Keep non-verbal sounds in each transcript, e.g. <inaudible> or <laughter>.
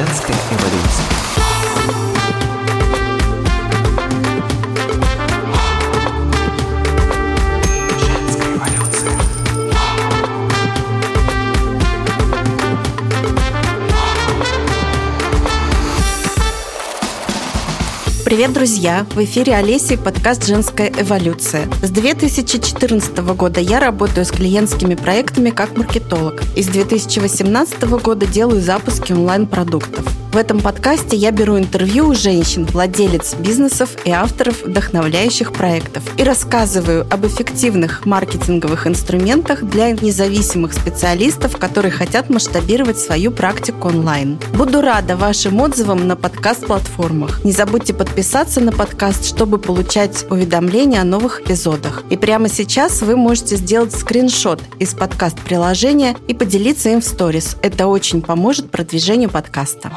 Женская эволюция. Привет, друзья! В эфире Олеся и подкаст «Женская эволюция». С 2014 года я работаю с клиентскими проектами как маркетолог. И с 2018 года делаю запуски онлайн-продуктов. В этом подкасте я беру интервью у женщин, владелец бизнесов и авторов вдохновляющих проектов и рассказываю об эффективных маркетинговых инструментах для независимых специалистов, которые хотят масштабировать свою практику онлайн. Буду рада вашим отзывам на подкаст-платформах. Не забудьте подписаться на подкаст, чтобы получать уведомления о новых эпизодах. И прямо сейчас вы можете сделать скриншот из подкаст-приложения и поделиться им в сторис. Это очень поможет продвижению подкаста.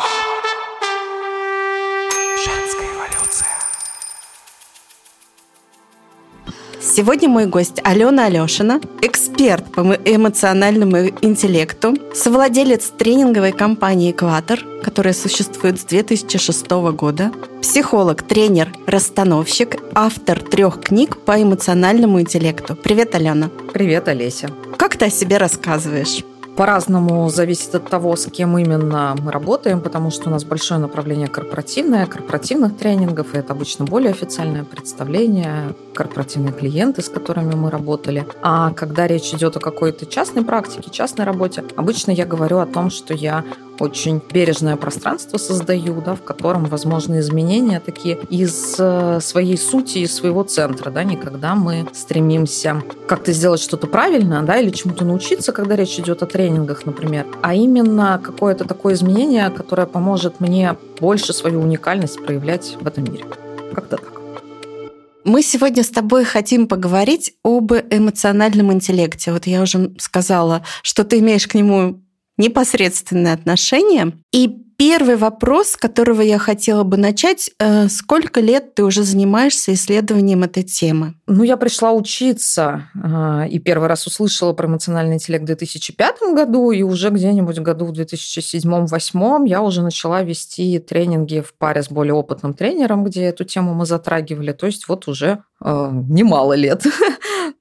Сегодня мой гость Алена Алешина, эксперт по эмо- эмоциональному интеллекту, совладелец тренинговой компании «Экватор», которая существует с 2006 года, психолог, тренер, расстановщик, автор трех книг по эмоциональному интеллекту. Привет, Алена. Привет, Олеся. Как ты о себе рассказываешь? По-разному зависит от того, с кем именно мы работаем, потому что у нас большое направление корпоративное, корпоративных тренингов, и это обычно более официальное представление, корпоративные клиенты, с которыми мы работали. А когда речь идет о какой-то частной практике, частной работе, обычно я говорю о том, что я очень бережное пространство создаю, да, в котором возможны изменения такие из э, своей сути, из своего центра, да, никогда мы стремимся как-то сделать что-то правильно, да, или чему-то научиться, когда речь идет о тренингах, например, а именно какое-то такое изменение, которое поможет мне больше свою уникальность проявлять в этом мире. Как-то так. Мы сегодня с тобой хотим поговорить об эмоциональном интеллекте. Вот я уже сказала, что ты имеешь к нему непосредственное отношение. И первый вопрос, с которого я хотела бы начать, э, сколько лет ты уже занимаешься исследованием этой темы? Ну, я пришла учиться э, и первый раз услышала про эмоциональный интеллект в 2005 году, и уже где-нибудь в году в 2007-2008 я уже начала вести тренинги в паре с более опытным тренером, где эту тему мы затрагивали. То есть вот уже э, немало лет. <laughs>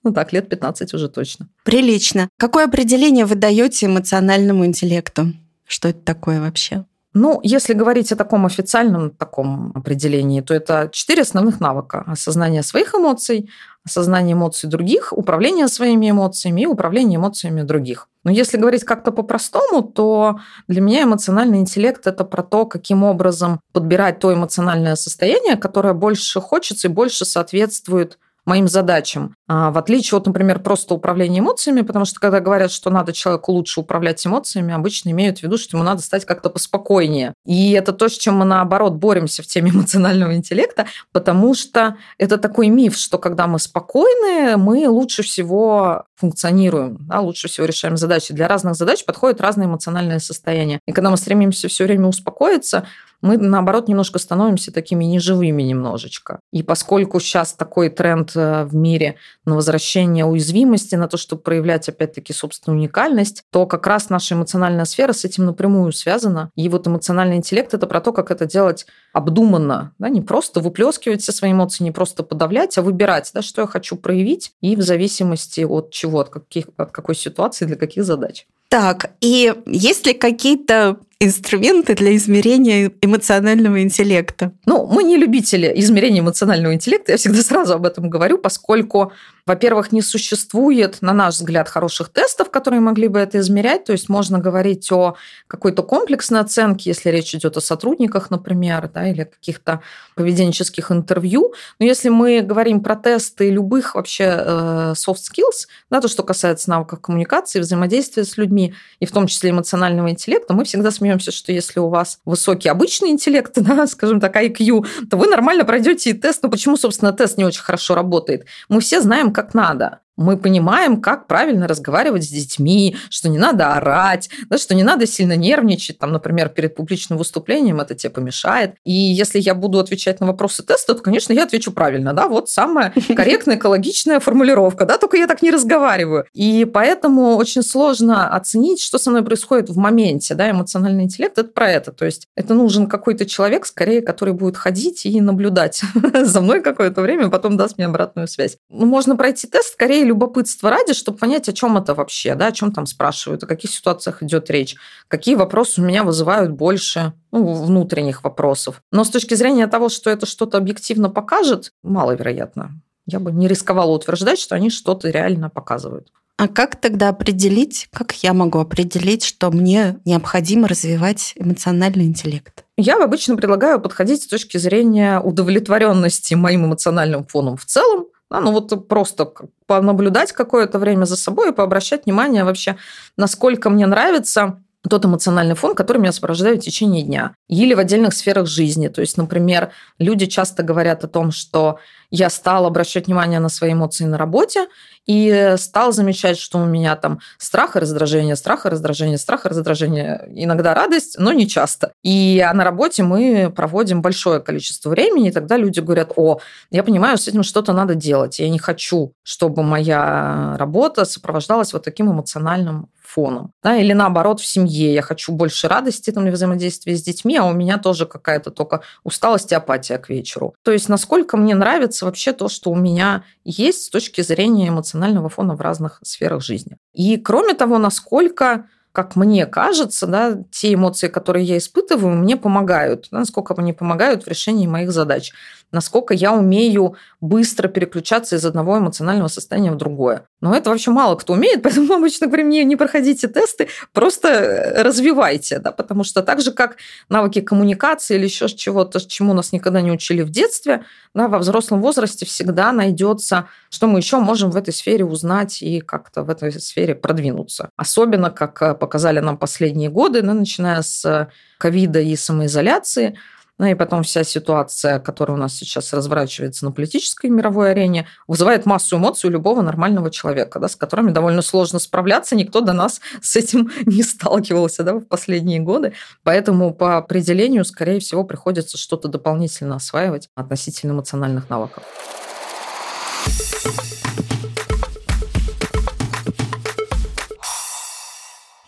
Ну так, лет 15 уже точно. Прилично. Какое определение вы даете эмоциональному интеллекту? Что это такое вообще? Ну, если говорить о таком официальном таком определении, то это четыре основных навыка. Осознание своих эмоций, осознание эмоций других, управление своими эмоциями и управление эмоциями других. Но если говорить как-то по-простому, то для меня эмоциональный интеллект – это про то, каким образом подбирать то эмоциональное состояние, которое больше хочется и больше соответствует моим задачам. А в отличие от, например, просто управления эмоциями, потому что когда говорят, что надо человеку лучше управлять эмоциями, обычно имеют в виду, что ему надо стать как-то поспокойнее. И это то, с чем мы, наоборот, боремся в теме <laughs> эмоционального интеллекта, потому что это такой миф, что когда мы спокойны, мы лучше всего функционируем, да, лучше всего решаем задачи. Для разных задач подходит разное эмоциональное состояние. И когда мы стремимся все время успокоиться, мы, наоборот, немножко становимся такими неживыми немножечко. И поскольку сейчас такой тренд э, в мире на возвращение уязвимости, на то, чтобы проявлять, опять-таки, собственную уникальность, то как раз наша эмоциональная сфера с этим напрямую связана. И вот эмоциональный интеллект – это про то, как это делать обдуманно, да, не просто выплескивать все свои эмоции, не просто подавлять, а выбирать, да, что я хочу проявить, и в зависимости от чего, от, каких, от какой ситуации, для каких задач. Так, и есть ли какие-то инструменты для измерения эмоционального интеллекта? Ну, мы не любители измерения эмоционального интеллекта, я всегда сразу об этом говорю, поскольку, во-первых, не существует, на наш взгляд, хороших тестов, которые могли бы это измерять, то есть можно говорить о какой-то комплексной оценке, если речь идет о сотрудниках, например, да, или каких-то поведенческих интервью, но если мы говорим про тесты любых вообще э, soft skills, да, то, что касается навыков коммуникации, взаимодействия с людьми, и в том числе эмоционального интеллекта, мы всегда смеемся, что если у вас высокий обычный интеллект, <laughs> да, скажем так, IQ, то вы нормально пройдете и тест. Но почему, собственно, тест не очень хорошо работает? Мы все знаем, как надо. Мы понимаем, как правильно разговаривать с детьми, что не надо орать, да, что не надо сильно нервничать, там, например, перед публичным выступлением это тебе помешает. И если я буду отвечать на вопросы теста, то, конечно, я отвечу правильно, да, вот самая <laughs> корректная, экологичная формулировка, да, только я так не разговариваю. И поэтому очень сложно оценить, что со мной происходит в моменте, да, эмоциональный интеллект – это про это. То есть это нужен какой-то человек, скорее, который будет ходить и наблюдать <laughs> за мной какое-то время, потом даст мне обратную связь. Ну, можно пройти тест скорее любопытство ради, чтобы понять, о чем это вообще, да, о чем там спрашивают, о каких ситуациях идет речь, какие вопросы у меня вызывают больше ну, внутренних вопросов. Но с точки зрения того, что это что-то объективно покажет, маловероятно. Я бы не рисковала утверждать, что они что-то реально показывают. А как тогда определить, как я могу определить, что мне необходимо развивать эмоциональный интеллект? Я обычно предлагаю подходить с точки зрения удовлетворенности моим эмоциональным фоном в целом, да, ну вот просто понаблюдать какое-то время за собой и пообращать внимание вообще, насколько мне нравится тот эмоциональный фон, который меня сопровождает в течение дня. Или в отдельных сферах жизни. То есть, например, люди часто говорят о том, что я стал обращать внимание на свои эмоции на работе и стал замечать, что у меня там страх и раздражение, страх и раздражение, страх и раздражение. Иногда радость, но не часто. И а на работе мы проводим большое количество времени, и тогда люди говорят, о, я понимаю, с этим что-то надо делать. Я не хочу, чтобы моя работа сопровождалась вот таким эмоциональным фоном. Да, или наоборот, в семье я хочу больше радости там, взаимодействия с детьми, а у меня тоже какая-то только усталость и апатия к вечеру. То есть насколько мне нравится вообще то, что у меня есть с точки зрения эмоционального фона в разных сферах жизни. И кроме того, насколько как мне кажется, да, те эмоции, которые я испытываю, мне помогают, насколько они помогают в решении моих задач насколько я умею быстро переключаться из одного эмоционального состояния в другое. Но это вообще мало кто умеет, <laughs> поэтому обычно говорим, не, не проходите тесты, просто э, развивайте, да, потому что так же, как навыки коммуникации или еще чего-то, чему нас никогда не учили в детстве, да, во взрослом возрасте всегда найдется, что мы еще можем в этой сфере узнать и как-то в этой сфере продвинуться. Особенно, как э, показали нам последние годы, да, начиная с э, ковида и самоизоляции, ну и потом вся ситуация, которая у нас сейчас разворачивается на политической мировой арене, вызывает массу эмоций у любого нормального человека, да, с которыми довольно сложно справляться. Никто до нас <laughs> с этим не сталкивался да, в последние годы. Поэтому по определению, скорее всего, приходится что-то дополнительно осваивать относительно эмоциональных навыков.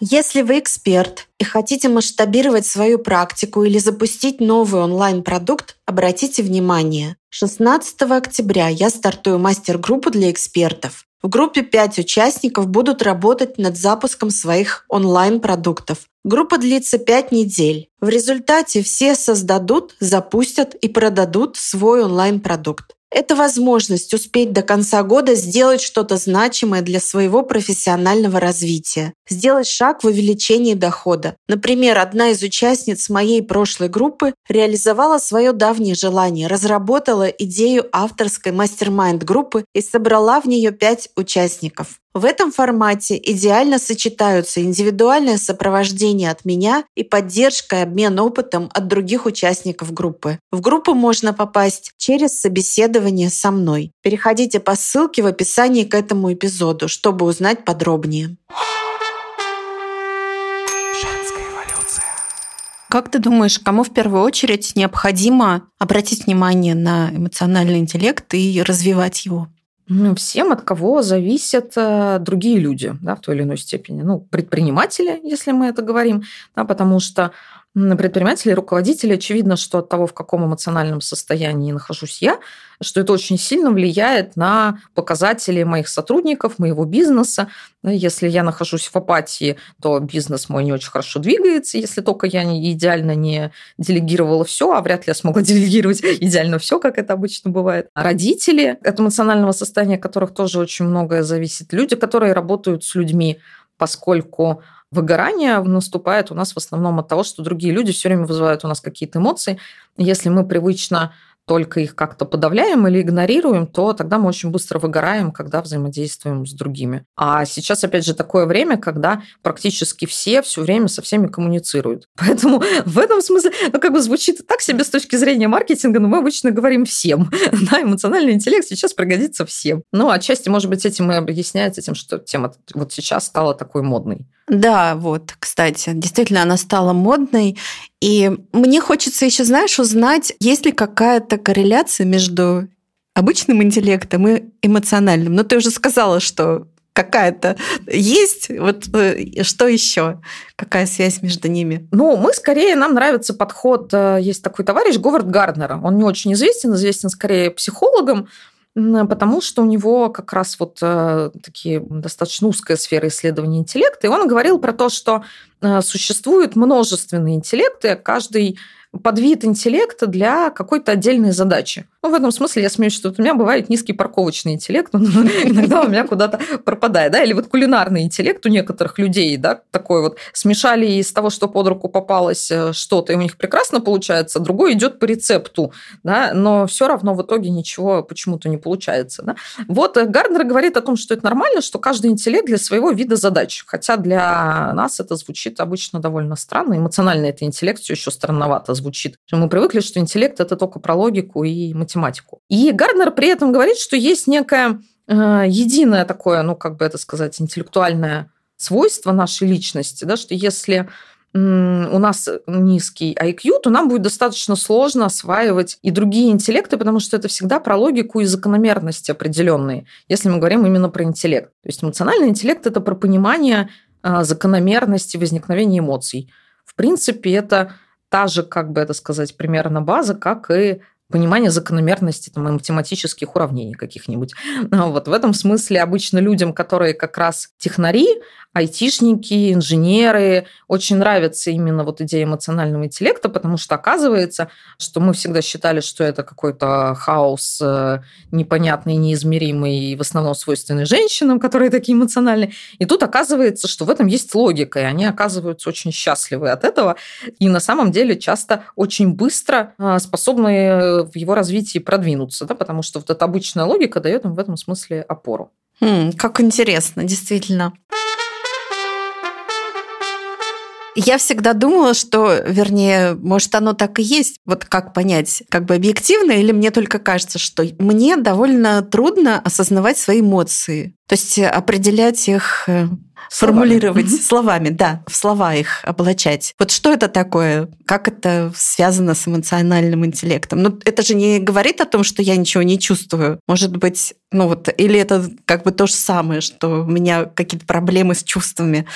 Если вы эксперт и хотите масштабировать свою практику или запустить новый онлайн-продукт, обратите внимание. 16 октября я стартую мастер-группу для экспертов. В группе 5 участников будут работать над запуском своих онлайн-продуктов. Группа длится 5 недель. В результате все создадут, запустят и продадут свой онлайн-продукт. Это возможность успеть до конца года сделать что-то значимое для своего профессионального развития, сделать шаг в увеличении дохода. Например, одна из участниц моей прошлой группы реализовала свое давнее желание, разработала идею авторской мастер-майнд группы и собрала в нее пять участников. В этом формате идеально сочетаются индивидуальное сопровождение от меня и поддержка и обмен опытом от других участников группы. В группу можно попасть через собеседование со мной. Переходите по ссылке в описании к этому эпизоду, чтобы узнать подробнее. Женская эволюция. Как ты думаешь, кому в первую очередь необходимо обратить внимание на эмоциональный интеллект и развивать его? Всем, от кого зависят э, другие люди, да, в той или иной степени. Ну, предприниматели, если мы это говорим, да, потому что предприниматели, руководители, очевидно, что от того, в каком эмоциональном состоянии нахожусь я, что это очень сильно влияет на показатели моих сотрудников, моего бизнеса. Если я нахожусь в апатии, то бизнес мой не очень хорошо двигается, если только я идеально не делегировала все, а вряд ли я смогла <laughs> делегировать идеально все, как это обычно бывает. А родители, от эмоционального состояния которых тоже очень многое зависит. Люди, которые работают с людьми, поскольку выгорание наступает у нас в основном от того, что другие люди все время вызывают у нас какие-то эмоции. Если мы привычно только их как-то подавляем или игнорируем, то тогда мы очень быстро выгораем, когда взаимодействуем с другими. А сейчас, опять же, такое время, когда практически все все время со всеми коммуницируют. <laughs> Поэтому в этом смысле, ну, как бы звучит так себе с точки зрения маркетинга, но мы обычно говорим всем. <laughs> Да, эмоциональный интеллект сейчас пригодится всем. Ну, отчасти, может быть, этим и объясняется тем, что тема вот сейчас стала такой модной. Да, вот, кстати, действительно, она стала модной. И мне хочется еще, знаешь, узнать, есть ли какая-то корреляция между обычным интеллектом и эмоциональным. Но ты уже сказала, что какая-то есть. Вот э, что еще? Какая связь между ними? Ну, мы скорее, нам нравится подход. Э, есть такой товарищ Говард Гарднер. Он не очень известен, известен скорее психологом, потому что у него как раз вот э, такие достаточно узкая сфера исследования интеллекта. И он говорил про то, что существуют множественные интеллекты, каждый подвид интеллекта для какой-то отдельной задачи. Ну, в этом смысле я смеюсь, что у меня бывает низкий парковочный интеллект, он <laughs> иногда у меня куда-то пропадает, да, или вот кулинарный интеллект у некоторых людей, да, такой вот смешали из того, что под руку попалось э, что-то, и у них прекрасно получается, другой идет по рецепту, да, но все равно в итоге ничего почему-то не получается, да. Вот э, Гарднер говорит о том, что это нормально, что каждый интеллект для своего вида задач, хотя для нас это звучит обычно довольно странно, эмоционально это интеллект все еще странновато звучит. Мы привыкли, что интеллект это только про логику и математику. И Гарднер при этом говорит, что есть некое э, единое такое, ну, как бы это сказать, интеллектуальное свойство нашей личности, да, что если у нас низкий IQ, то нам будет достаточно сложно осваивать и другие интеллекты, потому что это всегда про логику и закономерности определенные, если мы говорим именно про интеллект. То есть эмоциональный интеллект – это про понимание э, закономерности возникновения эмоций. В принципе, это та же, как бы это сказать, примерно база, как и понимание закономерности там, математических уравнений каких-нибудь. <laughs> Вот в этом смысле обычно людям, которые как раз технари, айтишники, инженеры. Очень нравится именно вот идея эмоционального интеллекта, потому что оказывается, что мы всегда считали, что это какой-то хаос э, непонятный, неизмеримый и в основном свойственный женщинам, которые такие эмоциональные. И тут оказывается, что в этом есть логика, и они оказываются очень счастливы от этого. И на самом деле часто очень быстро э, способны в его развитии продвинуться, да, потому что вот эта обычная логика дает им в этом смысле опору. Хм, как интересно, действительно. Я всегда думала, что, вернее, может, оно так и есть. Вот как понять, как бы объективно, или мне только кажется, что мне довольно трудно осознавать свои эмоции. То есть определять их э, формулировать словами. словами, да, в слова их облачать. Вот что это такое? Как это связано с эмоциональным интеллектом? Ну, это же не говорит о том, что я ничего не чувствую. Может быть, ну вот, или это как бы то же самое, что у меня какие-то проблемы с чувствами.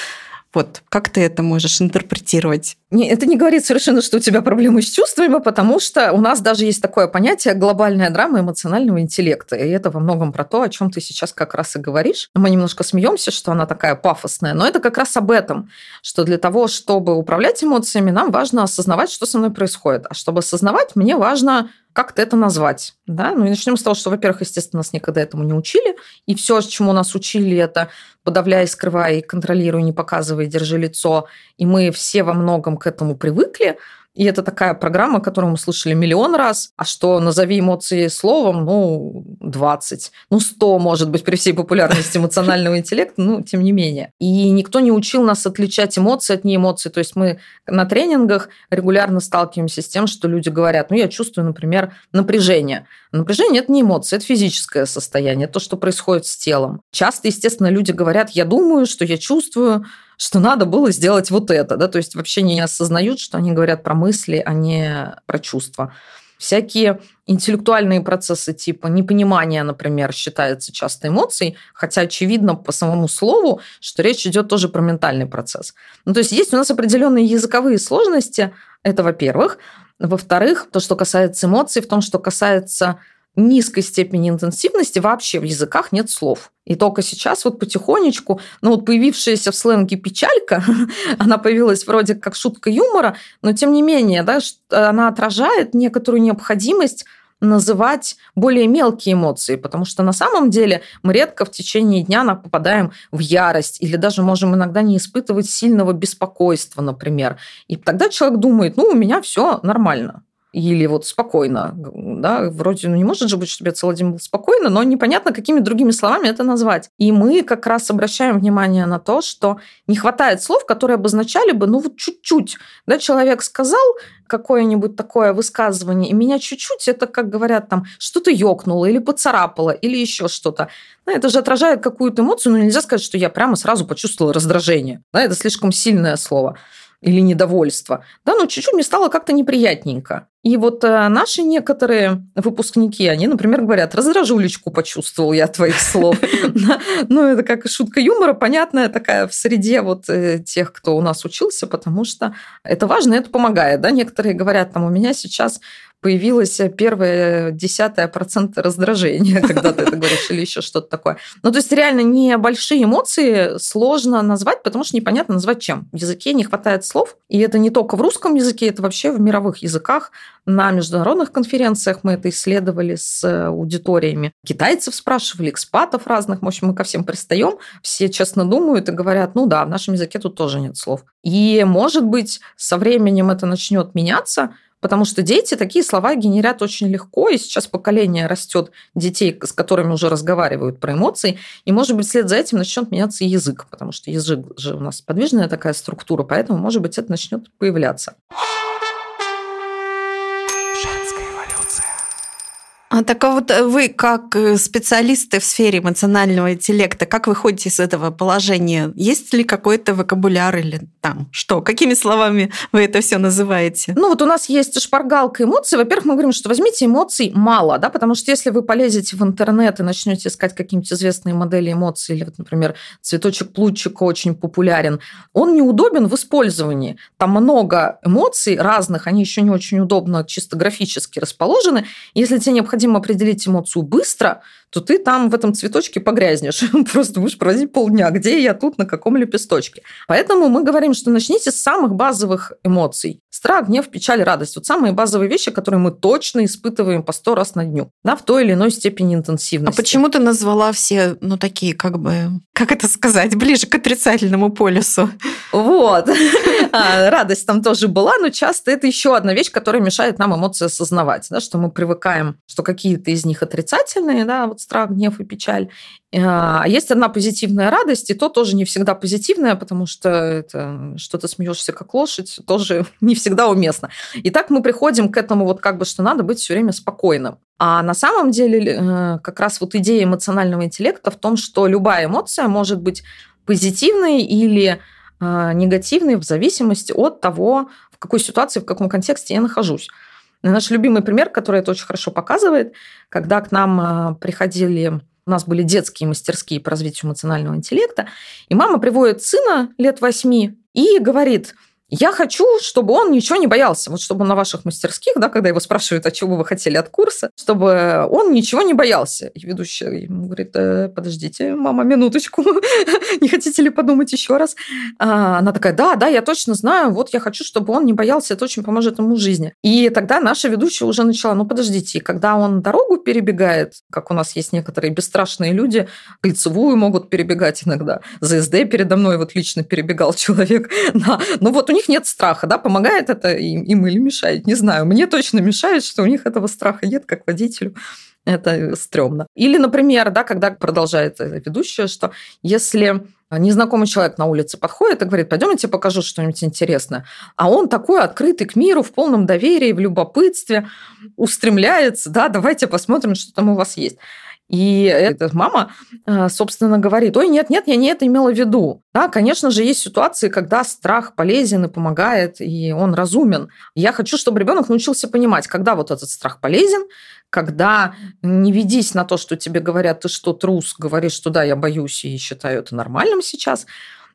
Вот как ты это можешь интерпретировать? Не, это не говорит совершенно, что у тебя проблемы с чувствами, потому что у нас даже есть такое понятие глобальная драма эмоционального интеллекта. И это во многом про то, о чем ты сейчас как раз и говоришь. Мы немножко смеемся, что она такая пафосная, но это как раз об этом, что для того, чтобы управлять эмоциями, нам важно осознавать, что со мной происходит. А чтобы осознавать, мне важно как-то это назвать. Да? Ну и начнем с того, что, во-первых, естественно, нас никогда этому не учили. И все, чему нас учили, это подавляй, скрывай, контролируй, не показывай, держи лицо. И мы все во многом к этому привыкли. И это такая программа, которую мы слышали миллион раз. А что, назови эмоции словом, ну, 20. Ну, 100, может быть, при всей популярности <laughs> эмоционального интеллекта, ну, тем не менее. И никто не учил нас отличать эмоции от неэмоций. То есть мы на тренингах регулярно сталкиваемся с тем, что люди говорят, ну, я чувствую, например, напряжение. Напряжение – это не эмоции, это физическое состояние, то, что происходит с телом. Часто, естественно, люди говорят, я думаю, что я чувствую, что надо было сделать вот это, да, то есть вообще не осознают, что они говорят про мысли, а не про чувства. Всякие интеллектуальные процессы типа непонимания, например, считается часто эмоцией, хотя очевидно по самому слову, что речь идет тоже про ментальный процесс. Ну, то есть есть у нас определенные языковые сложности, это во-первых. Во-вторых, то, что касается эмоций, в том, что касается низкой степени интенсивности вообще в языках нет слов. И только сейчас вот потихонечку, ну вот появившаяся в сленге печалька, <laughs> она появилась вроде как шутка юмора, но тем не менее, да, она отражает некоторую необходимость называть более мелкие эмоции, потому что на самом деле мы редко в течение дня попадаем в ярость или даже можем иногда не испытывать сильного беспокойства, например. И тогда человек думает, ну, у меня все нормально. Или вот спокойно, да, вроде, ну не может же быть, чтобы я целый день был спокойно, но непонятно, какими другими словами это назвать. И мы как раз обращаем внимание на то, что не хватает слов, которые обозначали бы, ну вот чуть-чуть, да, человек сказал какое-нибудь такое высказывание, и меня чуть-чуть, это, как говорят, там, что-то ёкнуло или поцарапало, или еще что-то. Да, это же отражает какую-то эмоцию, но нельзя сказать, что я прямо сразу почувствовала раздражение. Да, это слишком сильное слово или недовольство. Да, но чуть-чуть мне стало как-то неприятненько. И вот э, наши некоторые выпускники, они, например, говорят, раздражулечку почувствовал я твоих слов. <laughs> Ну, это как шутка юмора, понятная такая в среде вот э, тех, кто у нас учился, потому что это важно, это помогает. Да? Некоторые говорят, там, у меня сейчас появилась первая десятая процента раздражения, <laughs> когда ты это говоришь, или еще что-то такое. Ну, то есть реально небольшие эмоции сложно назвать, потому что непонятно назвать чем. В языке не хватает слов, и это не только в русском языке, это вообще в мировых языках. На международных конференциях мы это исследовали с аудиториями. Китайцев спрашивали, экспатов разных. В общем, мы ко всем пристаем, все честно думают и говорят, ну да, в нашем языке тут тоже нет слов. И, может быть, со временем это начнет меняться, Потому что дети такие слова генерят очень легко, и сейчас поколение растет детей, с которыми уже разговаривают про эмоции, и, может быть, вслед за этим начнет меняться язык, потому что язык же у нас подвижная такая структура, поэтому, может быть, это начнет появляться. А так а вот вы, как э, специалисты в сфере эмоционального интеллекта, как выходите из этого положения? Есть ли какой-то вокабуляр или там что? Какими словами вы это все называете? Ну вот у нас есть шпаргалка эмоций. Во-первых, мы говорим, что возьмите эмоций мало, да, потому что если вы полезете в интернет и начнете искать какие-нибудь известные модели эмоций, или вот, например, цветочек плутчика очень популярен, он неудобен в использовании. Там много эмоций разных, они еще не очень удобно чисто графически расположены. Если тебе необходимо необходимо определить эмоцию быстро, то ты там в этом цветочке погрязнешь. <laughs> Просто будешь проводить полдня. Где я тут, на каком лепесточке? Поэтому мы говорим, что начните с самых базовых эмоций. Страх, гнев, печаль, радость. Вот самые базовые вещи, которые мы точно испытываем по сто раз на дню. Да, в той или иной степени интенсивности. А почему ты назвала все, ну, такие, как бы, как это сказать, ближе к отрицательному полюсу? Вот. <laughs> А, радость там тоже была, но часто это еще одна вещь, которая мешает нам эмоции осознавать, да, что мы привыкаем, что какие-то из них отрицательные, да, вот страх, гнев и печаль. А есть одна позитивная радость, и то тоже не всегда позитивная, потому что это, что ты смеешься как лошадь, тоже <laughs> не всегда уместно. И так мы приходим к этому вот как бы, что надо быть все время спокойным. А на самом деле э, как раз вот идея эмоционального интеллекта в том, что любая эмоция может быть позитивной или э, негативной в зависимости от того, в какой ситуации, в каком контексте я нахожусь. Наш любимый пример, который это очень хорошо показывает, когда к нам а, приходили у нас были детские мастерские по развитию эмоционального интеллекта, и мама приводит сына лет восьми и говорит – я хочу, чтобы он ничего не боялся. Вот чтобы на ваших мастерских, да, когда его спрашивают, а чего вы хотели от курса, чтобы он ничего не боялся. И ведущая ему говорит, э, подождите, мама, минуточку, <laughs> не хотите ли подумать еще раз? А она такая, да, да, я точно знаю, вот я хочу, чтобы он не боялся, это очень поможет ему в жизни. И тогда наша ведущая уже начала, ну подождите, когда он дорогу перебегает, как у нас есть некоторые бесстрашные люди, кольцевую могут перебегать иногда. ЗСД передо мной вот лично перебегал <laughs> человек. Да. Ну вот у них нет страха, да, помогает это им, им или мешает, не знаю. Мне точно мешает, что у них этого страха нет, как водителю. Это стрёмно. Или, например, да, когда продолжает ведущая, что если незнакомый человек на улице подходит и говорит, пойдем я тебе покажу что-нибудь интересное. А он такой открытый к миру, в полном доверии, в любопытстве, устремляется, да, давайте посмотрим, что там у вас есть. И эта мама, э, собственно, говорит, ой, нет, нет, я не это имела в виду. Да, конечно же, есть ситуации, когда страх полезен и помогает, и он разумен. Я хочу, чтобы ребенок научился понимать, когда вот этот страх полезен, когда не ведись на то, что тебе говорят, ты что, трус, говоришь, что да, я боюсь и считаю это нормальным сейчас,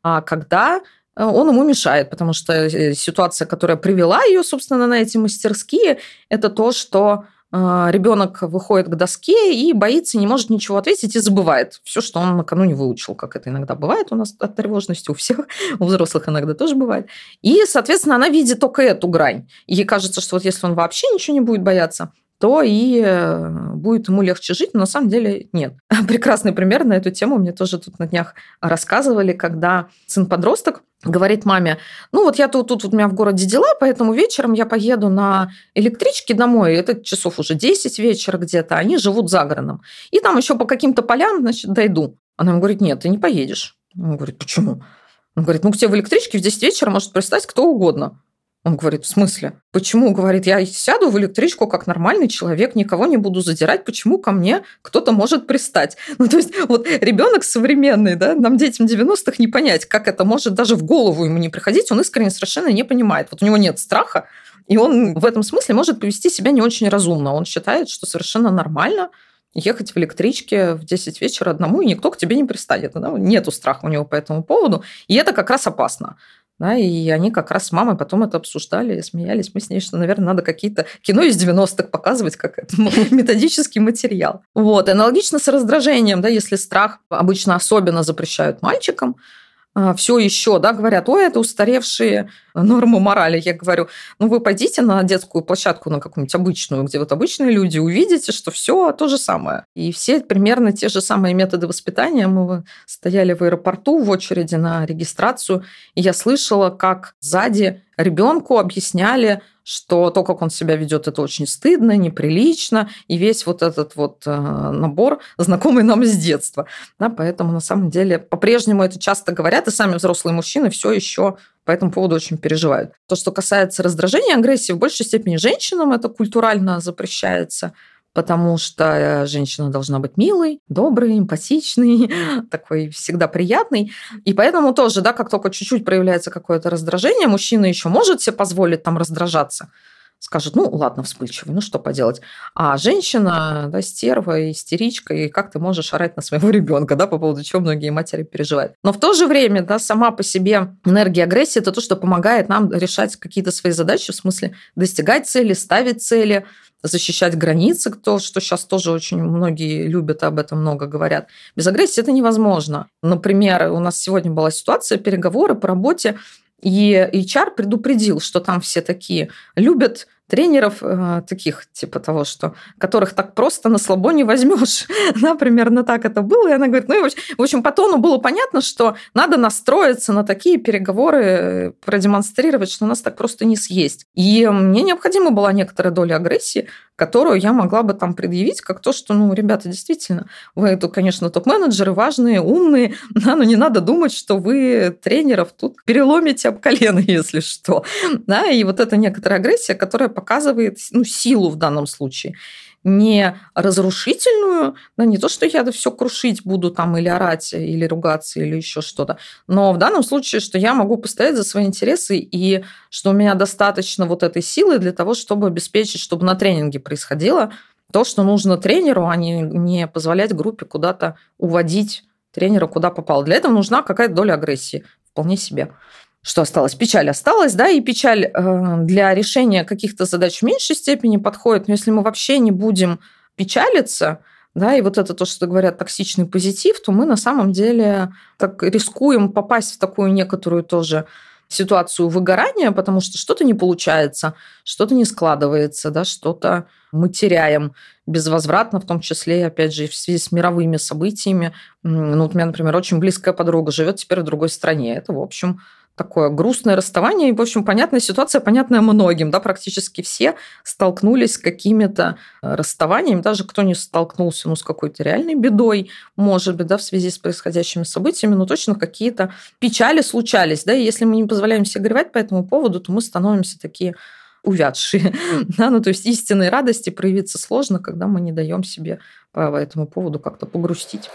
а когда э, он ему мешает, потому что э, ситуация, которая привела ее, собственно, на эти мастерские, это то, что а, ребенок выходит к доске и боится, не может ничего ответить и забывает все, что он накануне выучил, как это иногда бывает у нас от тревожности, у всех, <laughs> у взрослых иногда тоже бывает. И, соответственно, она видит только эту грань. ей кажется, что вот если он вообще ничего не будет бояться, то и э, будет ему легче жить, но на самом деле нет. <laughs> Прекрасный пример на эту тему мне тоже тут на днях рассказывали, когда сын-подросток говорит маме, ну вот я тут, тут у меня в городе дела, поэтому вечером я поеду на электричке домой, это часов уже 10 вечера где-то, они живут за городом. И там еще по каким-то полям, значит, дойду. Она ему говорит, нет, ты не поедешь. Он говорит, почему? Он говорит, ну к тебе в электричке в 10 вечера может пристать кто угодно. Он говорит, в смысле? Почему? Говорит, я сяду в электричку как нормальный человек, никого не буду задирать, почему ко мне кто-то может пристать? <laughs> Ну, то есть, вот ребенок современный, да, нам детям 90-х не понять, как это может даже в голову ему не приходить, он искренне совершенно не понимает. Вот у него нет страха, и он в этом смысле может повести себя не очень разумно. Он считает, что совершенно нормально ехать в электричке в 10 вечера одному, и никто к тебе не пристанет. Да? Нету страха у него по этому поводу. И это как раз опасно. Да, и они как раз с мамой потом это обсуждали, смеялись. Мы с ней, что, наверное, надо какие-то кино из 90-х показывать, как это, <laughs> методический материал. Вот. Аналогично с раздражением, да, если страх обычно особенно запрещают мальчикам, все еще, да, говорят, ой, это устаревшие нормы морали. Я говорю, ну вы пойдите на детскую площадку, на какую-нибудь обычную, где вот обычные люди, увидите, что все то же самое. И все примерно те же самые методы воспитания. Мы стояли в аэропорту в очереди на регистрацию, и я слышала, как сзади ребенку объясняли, что то, как он себя ведет, это очень стыдно, неприлично, и весь вот этот вот э, набор знакомый нам с детства. Да, поэтому на самом деле по-прежнему это часто говорят, и сами взрослые мужчины все еще по этому поводу очень переживают. То, что касается раздражения, агрессии, в большей степени женщинам это культурально запрещается – потому что э, женщина должна быть милой, доброй, эмпатичной, <laughs> такой всегда приятной. И поэтому тоже, да, как только чуть-чуть проявляется какое-то раздражение, мужчина еще может себе позволить там раздражаться, скажет, ну, ладно, вспыльчивый, ну, что поделать. А женщина, да, стерва, истеричка, и как ты можешь орать на своего <laughs> ребенка, да, по поводу чего многие матери переживают. Но в то же время, да, сама по себе энергия агрессии – это то, что помогает нам решать какие-то свои задачи, в смысле достигать цели, ставить цели, защищать границы, то, что сейчас тоже очень многие любят, об этом много говорят. Без агрессии это невозможно. Например, у нас сегодня была ситуация, переговоры по работе, и HR предупредил, что там все такие любят тренеров э, таких, типа того, что которых так просто на слабо не возьмешь. <laughs> да, примерно так это было. И она говорит, ну, и, в общем, по тону было понятно, что надо настроиться на такие переговоры, э, продемонстрировать, что нас так просто не съесть. И мне необходима была некоторая доля агрессии, которую я могла бы там предъявить, как то, что, ну, ребята, действительно, вы тут, конечно, топ-менеджеры, важные, умные, <laughs> да, но не надо думать, что вы тренеров тут переломите об колено, <laughs> если что. Да, и вот эта некоторая агрессия, которая показывает ну, силу в данном случае не разрушительную, да, не то, что я все крушить буду там или орать, или ругаться, или еще что-то, но в данном случае, что я могу постоять за свои интересы и что у меня достаточно вот этой силы для того, чтобы обеспечить, чтобы на тренинге происходило то, что нужно тренеру, а не, не позволять группе куда-то уводить тренера куда попал. Для этого нужна какая-то доля агрессии, вполне себе что осталось? Печаль осталась, да, и печаль э, для решения каких-то задач в меньшей степени подходит, но если мы вообще не будем печалиться, да, и вот это то, что говорят токсичный позитив, то мы на самом деле так рискуем попасть в такую некоторую тоже ситуацию выгорания, потому что что-то не получается, что-то не складывается, да, что-то мы теряем безвозвратно, в том числе, опять же, в связи с мировыми событиями. Ну, вот у меня, например, очень близкая подруга живет теперь в другой стране. Это, в общем, такое грустное расставание. И, в общем, понятная ситуация, понятная многим. Да, практически все столкнулись с какими-то э, расставаниями. Даже кто не столкнулся ну, с какой-то реальной бедой, может быть, да, в связи с происходящими событиями, но точно какие-то печали случались. Да, и если мы не позволяем себе горевать по этому поводу, то мы становимся такие увядшие. <laughs> да? Ну, то есть истинной радости проявиться сложно, когда мы не даем себе по этому поводу как-то погрустить.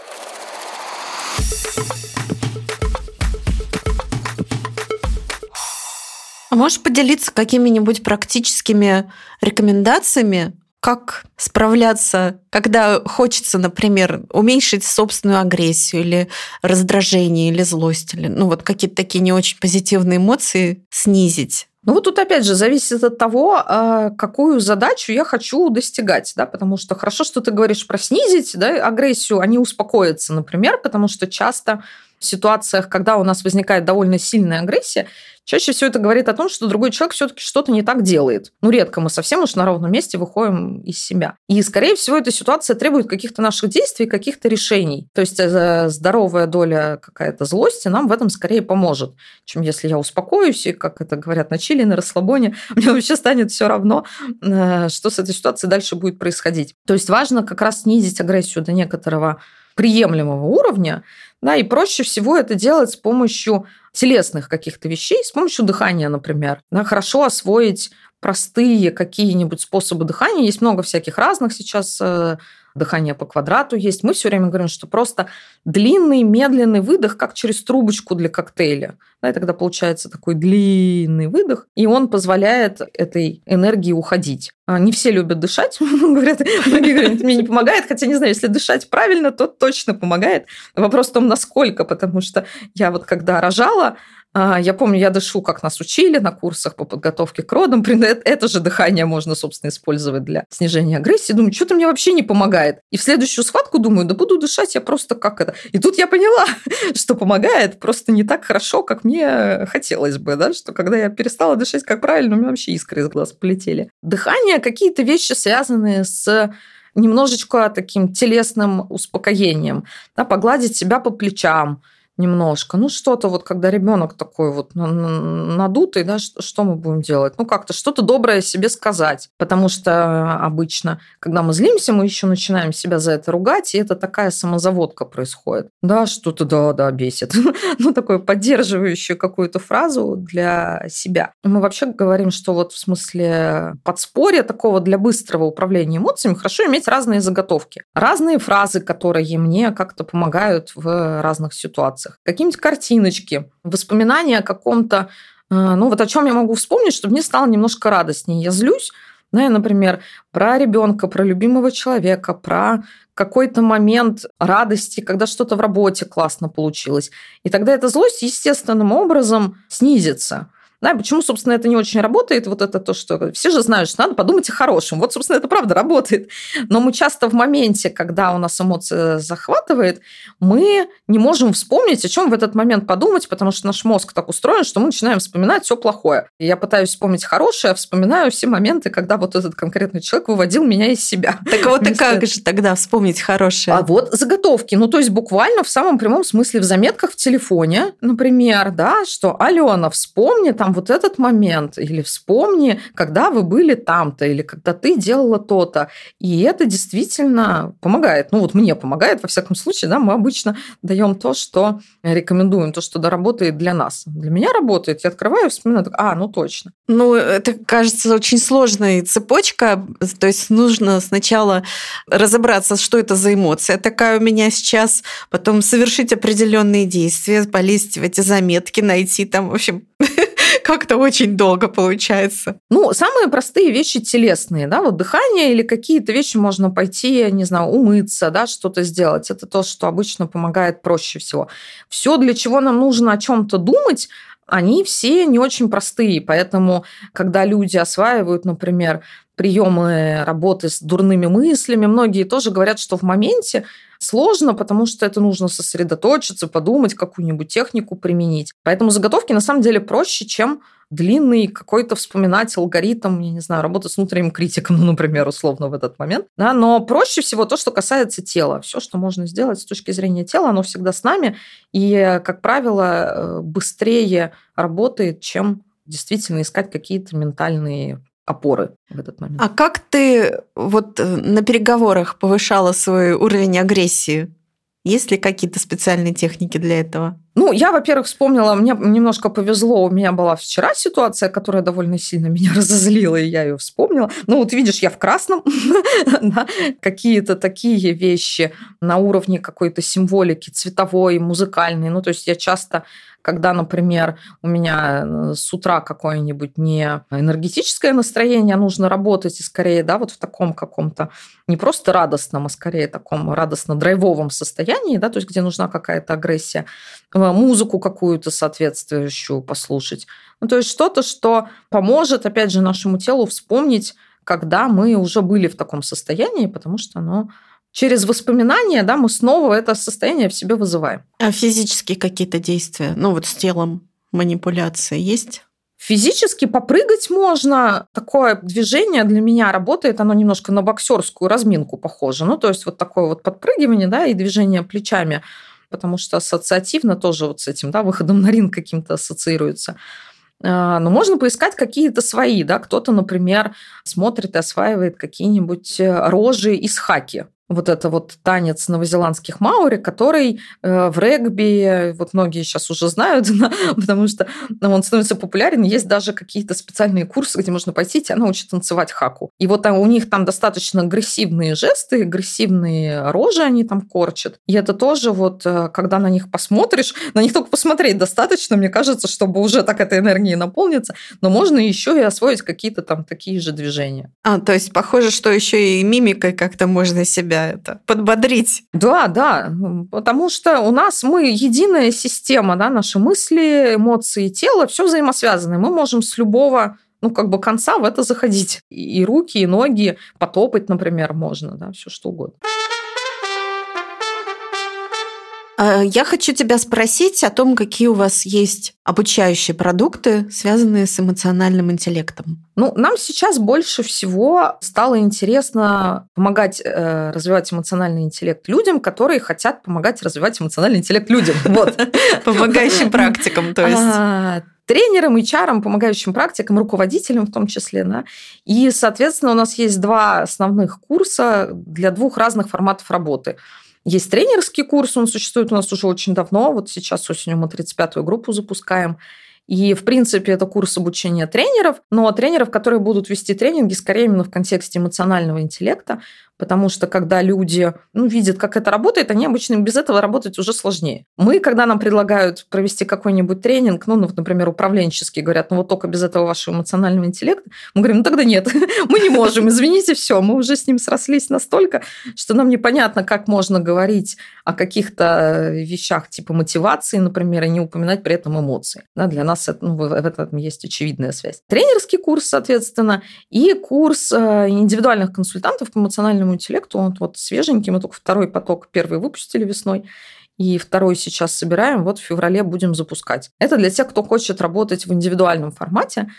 А можешь поделиться какими-нибудь практическими рекомендациями, как справляться, когда хочется, например, уменьшить собственную агрессию или раздражение, или злость, или ну вот какие-то такие не очень позитивные эмоции снизить? Ну вот тут опять же зависит от того, а, какую задачу я хочу достигать, да, потому что хорошо, что ты говоришь про снизить да, агрессию, они успокоятся, например, потому что часто ситуациях, когда у нас возникает довольно сильная агрессия, чаще всего это говорит о том, что другой человек все-таки что-то не так делает. Ну, редко мы совсем уж на ровном месте выходим из себя. И, скорее всего, эта ситуация требует каких-то наших действий, каких-то решений. То есть э, здоровая доля какая-то злости нам в этом скорее поможет, чем если я успокоюсь и, как это говорят на чили, на расслабоне, <laughs> мне вообще станет все равно, э, что с этой ситуацией дальше будет происходить. То есть важно как раз снизить агрессию до некоторого приемлемого уровня, да, и проще всего это делать с помощью телесных каких-то вещей, с помощью дыхания, например. Да, хорошо освоить простые какие-нибудь способы дыхания. Есть много всяких разных сейчас э, дыхание по квадрату есть. Мы все время говорим, что просто длинный, медленный выдох, как через трубочку для коктейля. Да, и тогда получается такой длинный выдох, и он позволяет этой энергии уходить. А, не все любят дышать, <laughs> говорят, многие говорят, мне не помогает, хотя не знаю, если дышать правильно, то точно помогает. Вопрос в том, насколько, потому что я вот когда рожала, я помню, я дышу, как нас учили на курсах по подготовке к родам. <laughs> Это же дыхание можно, собственно, использовать для снижения агрессии. Думаю, что-то мне вообще не помогает. И в следующую схватку думаю, да буду дышать я просто как это. И тут я поняла, <laughs> что помогает просто не так хорошо, как мне хотелось бы, да, что когда я перестала дышать как правильно, у меня вообще искры из глаз полетели. Дыхание, какие-то вещи, связанные с немножечко таким телесным успокоением, да, погладить себя по плечам, немножко. Ну, что-то вот, когда ребенок такой вот надутый, да, что, мы будем делать? Ну, как-то что-то доброе себе сказать. Потому что обычно, когда мы злимся, мы еще начинаем себя за это ругать, и это такая самозаводка происходит. Да, что-то, да, да, бесит. <laughs> ну, такую поддерживающую какую-то фразу для себя. Мы вообще говорим, что вот в смысле подспорья такого для быстрого управления эмоциями хорошо иметь разные заготовки. Разные фразы, которые мне как-то помогают в разных ситуациях страницах, какие-нибудь картиночки, воспоминания о каком-то, э, ну вот о чем я могу вспомнить, чтобы мне стало немножко радостнее. Я злюсь, да, я, например, про ребенка, про любимого человека, про какой-то момент радости, когда что-то в работе классно получилось. И тогда эта злость естественным образом снизится. Да, почему, собственно, это не очень работает? Вот это то, что все же знают, что надо подумать о хорошем. Вот, собственно, это правда работает. Но мы часто в моменте, когда у нас эмоция захватывает, мы не можем вспомнить, о чем в этот момент подумать, потому что наш мозг так устроен, что мы начинаем вспоминать все плохое. И я пытаюсь вспомнить хорошее, а вспоминаю все моменты, когда вот этот конкретный человек выводил меня из себя. Так вот и как же тогда вспомнить хорошее? А вот заготовки. Ну, то есть буквально в самом прямом смысле в заметках в телефоне, например, да, что Алена, вспомни там там вот этот момент, или вспомни, когда вы были там-то, или когда ты делала то-то. И это действительно помогает. Ну вот мне помогает, во всяком случае, да, мы обычно даем то, что рекомендуем, то, что доработает для нас. Для меня работает, я открываю, вспоминаю, а, ну точно. Ну, это кажется очень сложной цепочка, то есть нужно сначала разобраться, что это за эмоция такая у меня сейчас, потом совершить определенные действия, полезть в эти заметки, найти там, в общем, <laughs> как-то очень долго получается. Ну, самые простые вещи телесные, да, вот дыхание или какие-то вещи можно пойти, не знаю, умыться, да, что-то сделать. Это то, что обычно помогает проще всего. Все, для чего нам нужно о чем-то думать, они все не очень простые, поэтому, когда люди осваивают, например, приемы работы с дурными мыслями, многие тоже говорят, что в моменте сложно, потому что это нужно сосредоточиться, подумать, какую-нибудь технику применить. Поэтому заготовки на самом деле проще, чем длинный какой-то вспоминать алгоритм, я не знаю, работы с внутренним критиком, <laughs> ну, например, условно в этот момент. Да, но проще всего то, что касается тела. Все, что можно сделать с точки зрения тела, оно всегда с нами. И, как правило, э, быстрее работает, чем действительно искать какие-то ментальные опоры в этот момент. А как ты вот э, на переговорах повышала свой уровень агрессии? Есть ли какие-то специальные техники для этого? Ну, я, во-первых, вспомнила, мне немножко повезло, у меня была вчера ситуация, которая довольно сильно <laughs> меня разозлила, и я ее вспомнила. Ну, вот видишь, я в красном, <laughs> какие-то такие вещи на уровне какой-то символики цветовой, музыкальной. Ну, то есть я часто когда, например, у меня э, с утра какое-нибудь не энергетическое настроение, а нужно работать и скорее, да, вот в таком каком-то не просто радостном, а скорее таком радостно-драйвовом состоянии, да, то есть где нужна какая-то агрессия, э, музыку какую-то соответствующую послушать. Ну, то есть что-то, что поможет, опять же, нашему телу вспомнить, когда мы уже были в таком состоянии, потому что оно через воспоминания, да, мы снова это состояние в себе вызываем. А физические какие-то действия, ну вот с телом манипуляции есть? Физически попрыгать можно. Такое движение для меня работает, оно немножко на боксерскую разминку похоже. Ну, то есть вот такое вот подпрыгивание, да, и движение плечами, потому что ассоциативно тоже вот с этим, да, выходом на ринг каким-то ассоциируется. А, но можно поискать какие-то свои, да, кто-то, например, смотрит и осваивает какие-нибудь э, рожи из хаки вот это вот танец новозеландских маори, который э, в регби, вот многие сейчас уже знают, <laughs> потому что он становится популярен. Есть даже какие-то специальные курсы, где можно пойти, тебя научат танцевать хаку. И вот там, у них там достаточно агрессивные жесты, агрессивные рожи они там корчат. И это тоже вот, э, когда на них посмотришь, <laughs> на них только посмотреть достаточно, мне кажется, чтобы уже так этой энергией наполниться, но можно еще и освоить какие-то там такие же движения. А, то есть похоже, что еще и мимикой как-то можно себя это подбодрить. Да, да, потому что у нас мы единая система, да, наши мысли, эмоции, тело, все взаимосвязано. Мы можем с любого ну, как бы конца в это заходить. И руки, и ноги, потопать, например, можно, да, все что угодно. А, я хочу тебя спросить о том, какие у вас есть обучающие продукты, связанные с эмоциональным интеллектом. Ну, нам сейчас больше всего стало интересно помогать э, развивать эмоциональный интеллект людям, которые хотят помогать развивать эмоциональный интеллект людям. <laughs> Вот. <laughs> Помогающим практикам, то есть а, тренерам, HR, помогающим практикам, руководителям в том числе. Да? И, соответственно, у нас есть два основных курса для двух разных форматов работы – есть тренерский курс, он существует у нас уже очень давно. Вот сейчас осенью мы 35-ю группу запускаем. И, в принципе, это курс обучения тренеров, но тренеров, которые будут вести тренинги, скорее именно в контексте эмоционального интеллекта, потому что когда люди ну, видят, как это работает, они обычно без этого работать уже сложнее. Мы, когда нам предлагают провести какой-нибудь тренинг, ну, например, управленческий, говорят, ну вот только без этого вашего эмоционального интеллекта, мы говорим, ну тогда нет, <laughs> мы не можем, извините, все, мы уже с ним срослись настолько, что нам непонятно, как можно говорить о каких-то вещах типа мотивации, например, и не упоминать при этом эмоции. Да, для нас это, ну, в этом есть очевидная связь. Тренерский курс, соответственно, и курс э, индивидуальных консультантов по эмоциональному искусственному интеллекту. Он вот свеженький, мы только второй поток первый выпустили весной. И второй сейчас собираем, вот в феврале будем запускать. Это для тех, кто хочет работать в индивидуальном формате.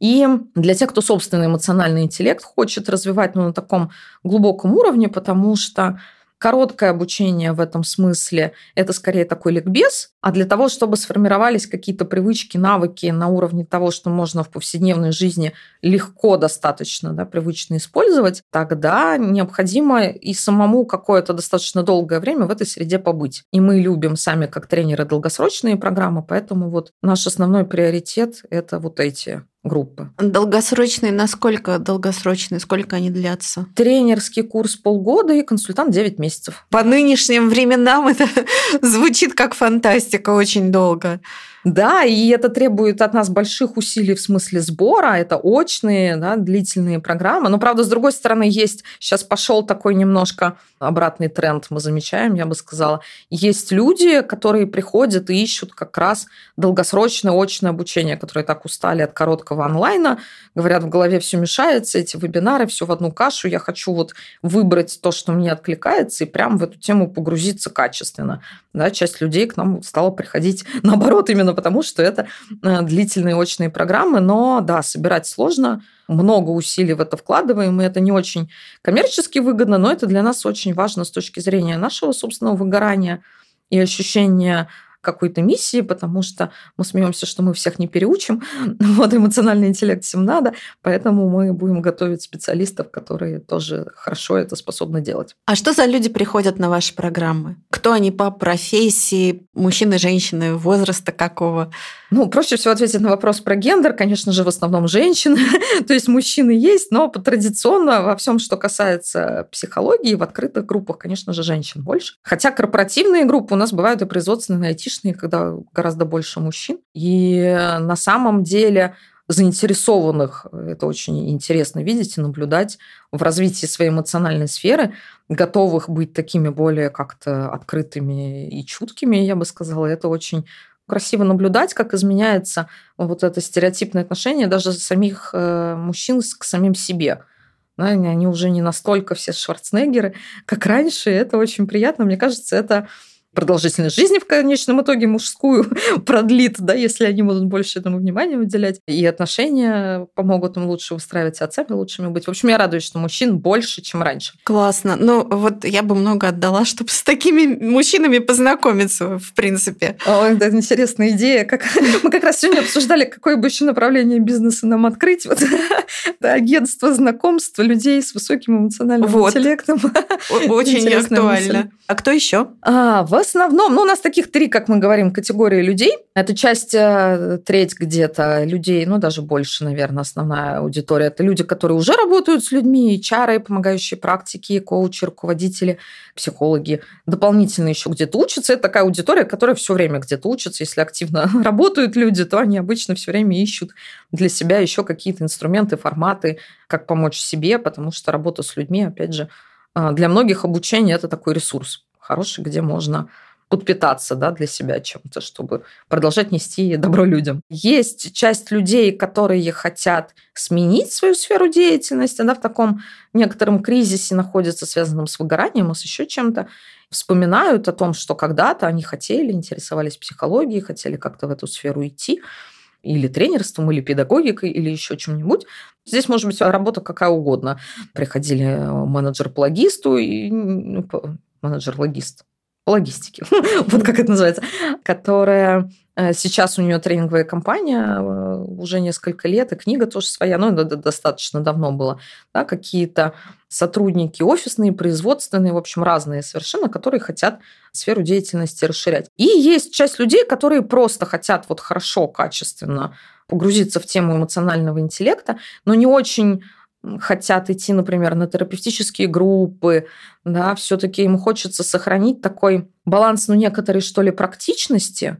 И для тех, кто собственный эмоциональный интеллект хочет развивать ну, на таком глубоком уровне, потому что Короткое обучение в этом смысле – это скорее такой ликбез, а для того, чтобы сформировались какие-то привычки, навыки на уровне того, что можно в повседневной жизни легко достаточно да, привычно использовать, тогда необходимо и самому какое-то достаточно долгое время в этой среде побыть. И мы любим сами как тренеры долгосрочные программы, поэтому вот наш основной приоритет – это вот эти группы. Долгосрочные, насколько долгосрочные, сколько они длятся? Тренерский курс полгода и консультант 9 месяцев. По нынешним временам это <laughs> звучит как фантастика очень долго. Да, и это требует от нас больших усилий в смысле сбора. Это очные, да, длительные программы. Но, правда, с другой стороны, есть... Сейчас пошел такой немножко обратный тренд, мы замечаем, я бы сказала. Есть люди, которые приходят и ищут как раз долгосрочное очное обучение, которые так устали от короткого онлайна. Говорят, в голове все мешается, эти вебинары, все в одну кашу. Я хочу вот выбрать то, что мне откликается, и прям в эту тему погрузиться качественно. Да, часть людей к нам стала приходить <laughs> наоборот именно именно потому, что это э, длительные очные программы, но да, собирать сложно, много усилий в это вкладываем, и это не очень коммерчески выгодно, но это для нас очень важно с точки зрения нашего собственного выгорания и ощущения какой-то миссии, потому что мы смеемся, что мы всех не переучим. <laughs> Вот эмоциональный интеллект всем надо, поэтому мы будем готовить специалистов, которые тоже хорошо это способны делать. А что за люди приходят на ваши программы? Кто они по профессии, мужчины, женщины, возраста какого? Ну, проще всего ответить на вопрос про гендер. Конечно же, в основном женщины. <laughs> То есть мужчины есть, но традиционно во всем, что касается психологии, в открытых группах, конечно же, женщин больше. Хотя корпоративные группы у нас бывают и производственные, и айтишные, когда гораздо больше мужчин. И на самом деле заинтересованных, это очень интересно видеть и наблюдать в развитии своей эмоциональной сферы, готовых быть такими более как-то открытыми и чуткими, я бы сказала, это очень красиво наблюдать, как изменяется вот это стереотипное отношение даже самих э, мужчин к самим себе. Они уже не настолько все Шварценеггеры, как раньше. Это очень приятно. Мне кажется, это продолжительность жизни в конечном итоге мужскую <laughs> продлит, да, если они будут больше этому внимания уделять. И отношения помогут им лучше устраивать, отцами лучшими быть. В общем, я радуюсь, что мужчин больше, чем раньше. Классно. Ну, вот я бы много отдала, чтобы с такими мужчинами познакомиться, в принципе. О, это интересная идея. Как... <laughs> Мы как раз сегодня обсуждали, какое бы еще направление бизнеса нам открыть. Вот <laughs> да, агентство знакомства людей с высоким эмоциональным вот. интеллектом. Очень актуально. Мысль. А кто еще? А, в основном, ну, у нас таких три, как мы говорим, категории людей. Это часть, э, треть где-то людей, ну, даже больше, наверное, основная аудитория. Это люди, которые уже работают с людьми, чары, помогающие практики, коучи, руководители, психологи. Дополнительно еще где-то учатся. Это такая аудитория, которая все время где-то учится. Если активно <laughs> работают люди, то они обычно все время ищут для себя еще какие-то инструменты, форматы, как помочь себе, потому что работа с людьми, опять же, э, для многих обучение – это такой ресурс хороший, где можно подпитаться да, для себя чем-то, чтобы продолжать нести добро людям. Есть часть людей, которые хотят сменить свою сферу деятельности, она в таком некотором кризисе находится, связанном с выгоранием и с еще чем-то, вспоминают о том, что когда-то они хотели, интересовались психологией, хотели как-то в эту сферу идти, или тренерством, или педагогикой, или еще чем-нибудь. Здесь может быть работа какая угодно. Приходили менеджер по логисту, и ну, менеджер-логист по логистике, <laughs> вот как это называется, которая э, сейчас у нее тренинговая компания э, уже несколько лет, и книга тоже своя, но это достаточно давно было, да, какие-то сотрудники офисные, производственные, в общем, разные совершенно, которые хотят сферу деятельности расширять. И есть часть людей, которые просто хотят вот хорошо, качественно погрузиться в тему эмоционального интеллекта, но не очень хотят идти, например, на терапевтические группы, да, все-таки им хочется сохранить такой баланс, ну, некоторой, что ли, практичности,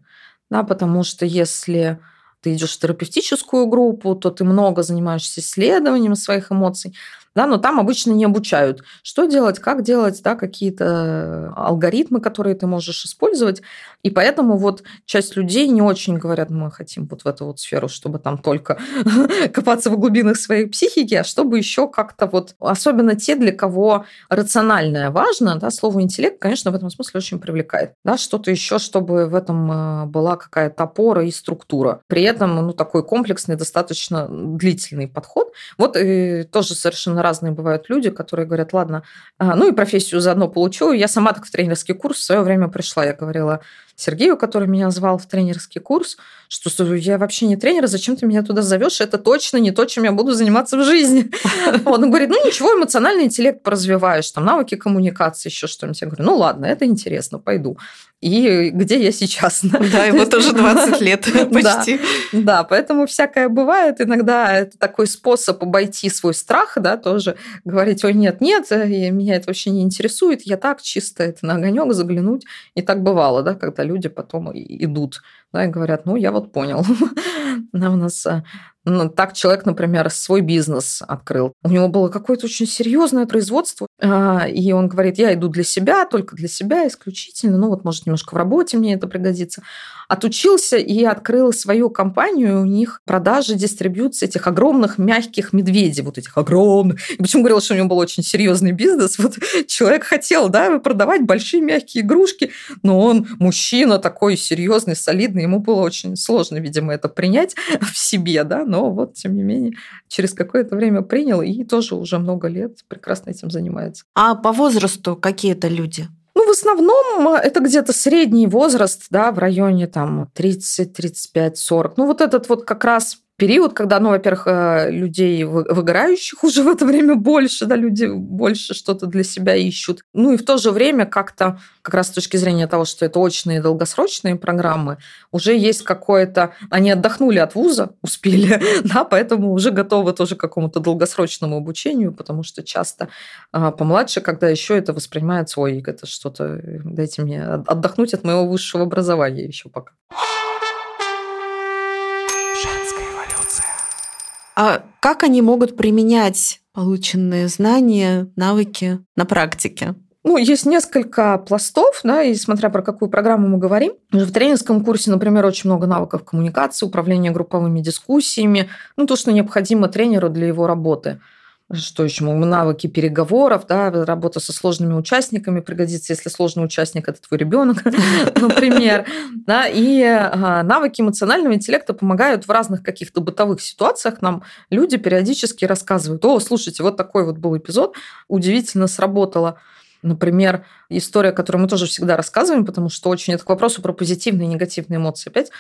да, потому что если ты идешь в терапевтическую группу, то ты много занимаешься исследованием своих эмоций, да, но там обычно не обучают, что делать, как делать, да, какие-то алгоритмы, которые ты можешь использовать. И поэтому вот часть людей не очень говорят, мы хотим вот в эту вот сферу, чтобы там только <laughs> копаться в глубинах своей психики, а чтобы еще как-то вот, особенно те, для кого рациональное важно, да, слово интеллект, конечно, в этом смысле очень привлекает, да, что-то еще, чтобы в этом э, была какая-то опора и структура. При этом, ну, такой комплексный, достаточно длительный подход. Вот и тоже совершенно совершенно разные бывают люди, которые говорят, ладно, а, ну и профессию заодно получу. Я сама так в тренерский курс в свое время пришла. Я говорила Сергею, который меня звал в тренерский курс, что я вообще не тренер, зачем ты меня туда зовешь? Это точно не то, чем я буду заниматься в жизни. <laughs> Он говорит, ну ничего, эмоциональный интеллект поразвиваешь, там навыки коммуникации, еще что-нибудь. Я говорю, ну ладно, это интересно, пойду и где я сейчас. <laughs> Да, ему тоже 20 лет почти. Да, да, поэтому всякое бывает. Иногда это такой способ обойти свой страх, да, тоже говорить, ой, нет, нет, меня это вообще не интересует, я так чисто это на огонек заглянуть. И так бывало, да, когда люди потом идут да, и говорят, ну, я вот понял. <laughs> у нас э, так человек, например, свой бизнес открыл. У него было какое-то очень серьезное производство, а, и он говорит, я иду для себя, только для себя исключительно, ну вот, может, немножко в работе мне это пригодится. Отучился и открыл свою компанию, у них продажи, дистрибьюция этих огромных мягких медведей, вот этих огромных. И почему говорил, что у него был очень серьезный бизнес? Вот <laughs> человек хотел, да, продавать большие мягкие игрушки, но он мужчина такой серьезный, солидный, ему было очень сложно, видимо, это принять <laughs> в себе, да, но вот, тем не менее, через какое-то время принял и тоже уже много лет прекрасно этим занимается. А по возрасту какие это люди? Ну, в основном э, это где-то средний возраст, да, в районе там 30, 35, 40. Ну, вот этот вот как раз период, когда, ну, во-первых, э, людей выгорающих <laughs> уже в это время больше, да, люди больше что-то для себя ищут. Ну и в то же время как-то, как раз с точки зрения того, что это очные и долгосрочные программы, уже есть какое-то... Они отдохнули от вуза, <laughs> успели, да, поэтому уже готовы тоже к какому-то долгосрочному обучению, потому что часто а, помладше, когда еще это воспринимается, ой, это что-то, дайте мне отдохнуть от моего высшего образования еще пока. А как они могут применять полученные знания, навыки на практике? Ну, есть несколько пластов, да, и смотря про какую программу мы говорим. В тренинговском курсе, например, очень много навыков коммуникации, управления групповыми дискуссиями, ну, то, что необходимо тренеру для его работы что еще, навыки переговоров, да, работа со сложными участниками пригодится, если сложный участник – это твой ребенок, <laughs> например. Да, и а, навыки эмоционального интеллекта помогают в разных каких-то бытовых ситуациях. Нам люди периодически рассказывают, о, слушайте, вот такой вот был эпизод, удивительно сработало. Например, история, которую мы тоже всегда рассказываем, потому что очень это к вопросу про позитивные и негативные эмоции. Опять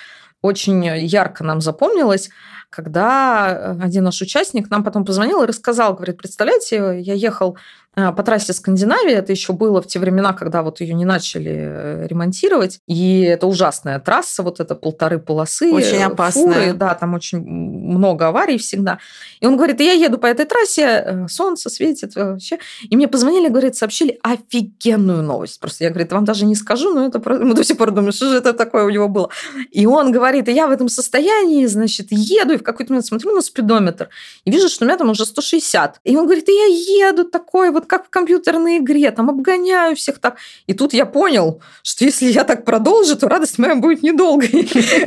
очень ярко нам запомнилось, когда один наш участник нам потом позвонил и рассказал, говорит, представляете, я ехал Э, по трассе Скандинавии. Это еще было в те времена, когда вот ее не начали э, ремонтировать. И это ужасная трасса, вот это полторы полосы. Очень опасная. Фуры, да, там очень много аварий всегда. И он говорит, я еду по этой трассе, э, солнце светит вообще. И мне позвонили, говорит, сообщили офигенную новость. Просто я, говорит, вам даже не скажу, но это мы до сих пор думаем, что же это такое у него было. И он говорит, я в этом состоянии, значит, еду, в какой-то момент смотрю на спидометр, и вижу, что у меня там уже 160. И он говорит, и я еду такой вот как в компьютерной игре, там обгоняю всех так. И тут я понял, что если я так продолжу, то радость моя будет недолгой.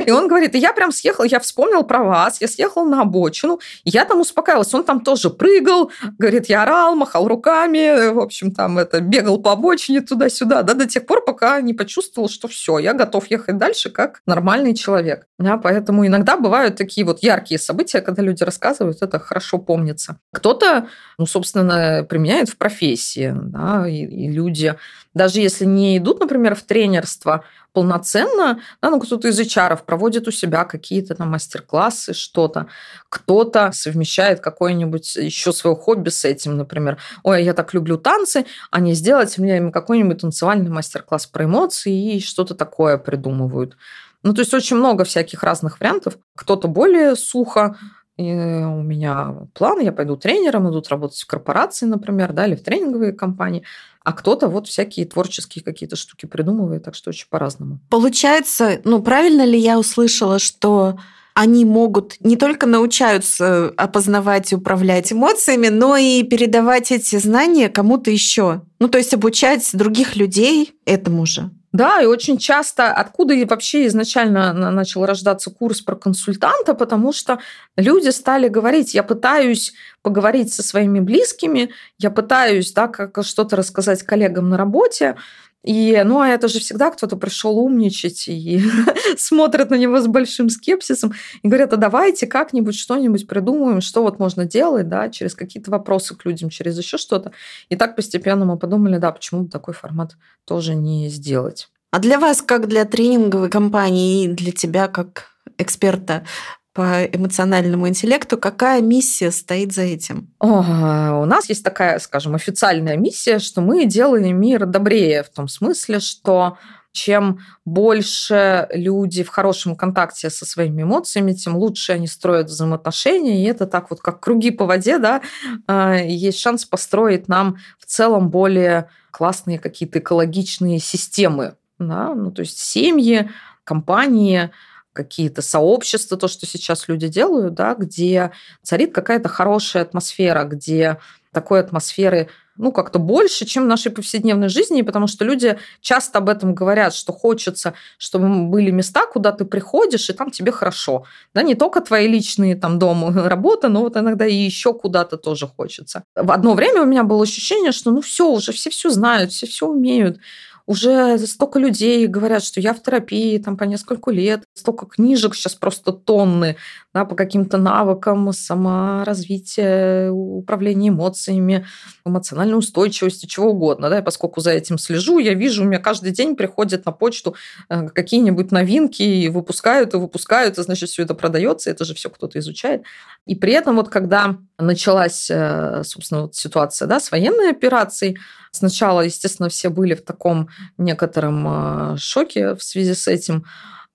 И он говорит, и я прям съехал, я вспомнил про вас, я съехал на обочину, я там успокаивалась. Он там тоже прыгал, говорит, я орал, махал руками, в общем, там это, бегал по обочине туда-сюда, да, до тех пор, пока не почувствовал, что все, я готов ехать дальше как нормальный человек. Да, поэтому иногда бывают такие вот яркие события, когда люди рассказывают, это хорошо помнится. Кто-то, ну, собственно, применяет в профессии, да, и, и люди, даже если не идут, например, в тренерство полноценно, да, ну, кто-то из HR проводит у себя какие-то там мастер-классы, что-то, кто-то совмещает какое-нибудь еще свое хобби с этим, например, ой, я так люблю танцы, а не сделать мне какой-нибудь танцевальный мастер-класс про эмоции и что-то такое придумывают. Ну, то есть очень много всяких разных вариантов. Кто-то более сухо, и у меня план, я пойду тренером, идут работать в корпорации, например, да, или в тренинговые компании, а кто-то вот всякие творческие какие-то штуки придумывает, так что очень по-разному. Получается, ну правильно ли я услышала, что они могут не только научаются опознавать и управлять эмоциями, но и передавать эти знания кому-то еще. Ну, то есть обучать других людей этому же. Да, и очень часто откуда и вообще изначально начал рождаться курс про консультанта, потому что люди стали говорить, я пытаюсь поговорить со своими близкими, я пытаюсь да, как что-то рассказать коллегам на работе, и, ну, а это же всегда кто-то пришел умничать и <laughs> смотрят на него с большим скепсисом и говорят, а давайте как-нибудь что-нибудь придумаем, что вот можно делать, да, через какие-то вопросы к людям, через еще что-то. И так постепенно мы подумали, да, почему бы такой формат тоже не сделать. А для вас, как для тренинговой компании и для тебя, как эксперта, по эмоциональному интеллекту. Какая миссия стоит за этим? О, у нас есть такая, скажем, официальная миссия, что мы делаем мир добрее в том смысле, что чем больше люди в хорошем контакте со своими эмоциями, тем лучше они строят взаимоотношения. И это так вот, как круги по воде, да, а, есть шанс построить нам в целом более классные какие-то экологичные системы. Да? Ну, то есть семьи, компании, какие-то сообщества, то, что сейчас люди делают, да, где царит какая-то хорошая атмосфера, где такой атмосферы ну, как-то больше, чем в нашей повседневной жизни, потому что люди часто об этом говорят, что хочется, чтобы были места, куда ты приходишь, и там тебе хорошо. Да, не только твои личные там дом, <laughs> работа, но вот иногда и еще куда-то тоже хочется. В одно время у меня было ощущение, что ну все, уже все все знают, все все умеют уже столько людей говорят, что я в терапии там по нескольку лет, столько книжек сейчас просто тонны да, по каким-то навыкам саморазвития, управления эмоциями, эмоциональной устойчивости, чего угодно. Да, и поскольку за этим слежу, я вижу, у меня каждый день приходят на почту э, какие-нибудь новинки и выпускают, и выпускают, и значит, все это продается, это же все кто-то изучает. И при этом вот когда началась, э, собственно, вот ситуация да, с военной операцией, сначала, естественно, все были в таком некотором э, шоке в связи с этим,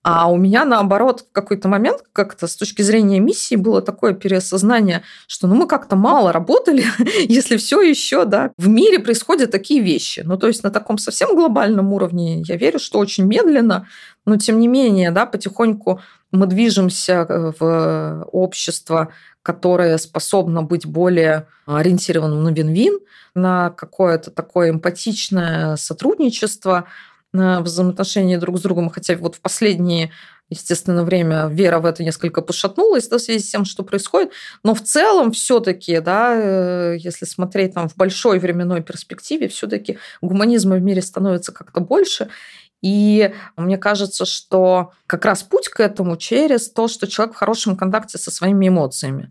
а у меня, наоборот, в какой-то момент как-то с точки зрения миссии было такое переосознание, что ну, мы как-то мало работали, <laughs> если все еще да, в мире происходят такие вещи. Ну, то есть на таком совсем глобальном уровне я верю, что очень медленно, но тем не менее, да, потихоньку мы движемся э, в общество, которое способно быть более ориентированным на вин-вин, на какое-то такое эмпатичное сотрудничество – на взаимоотношения друг с другом, хотя вот в последнее, естественно, время вера в это несколько пошатнулась да, в связи с тем, что происходит, но в целом все-таки, да, э, если смотреть там в большой временной перспективе, все-таки гуманизма в мире становится как-то больше, и мне кажется, что как раз путь к этому через то, что человек в хорошем контакте со своими эмоциями.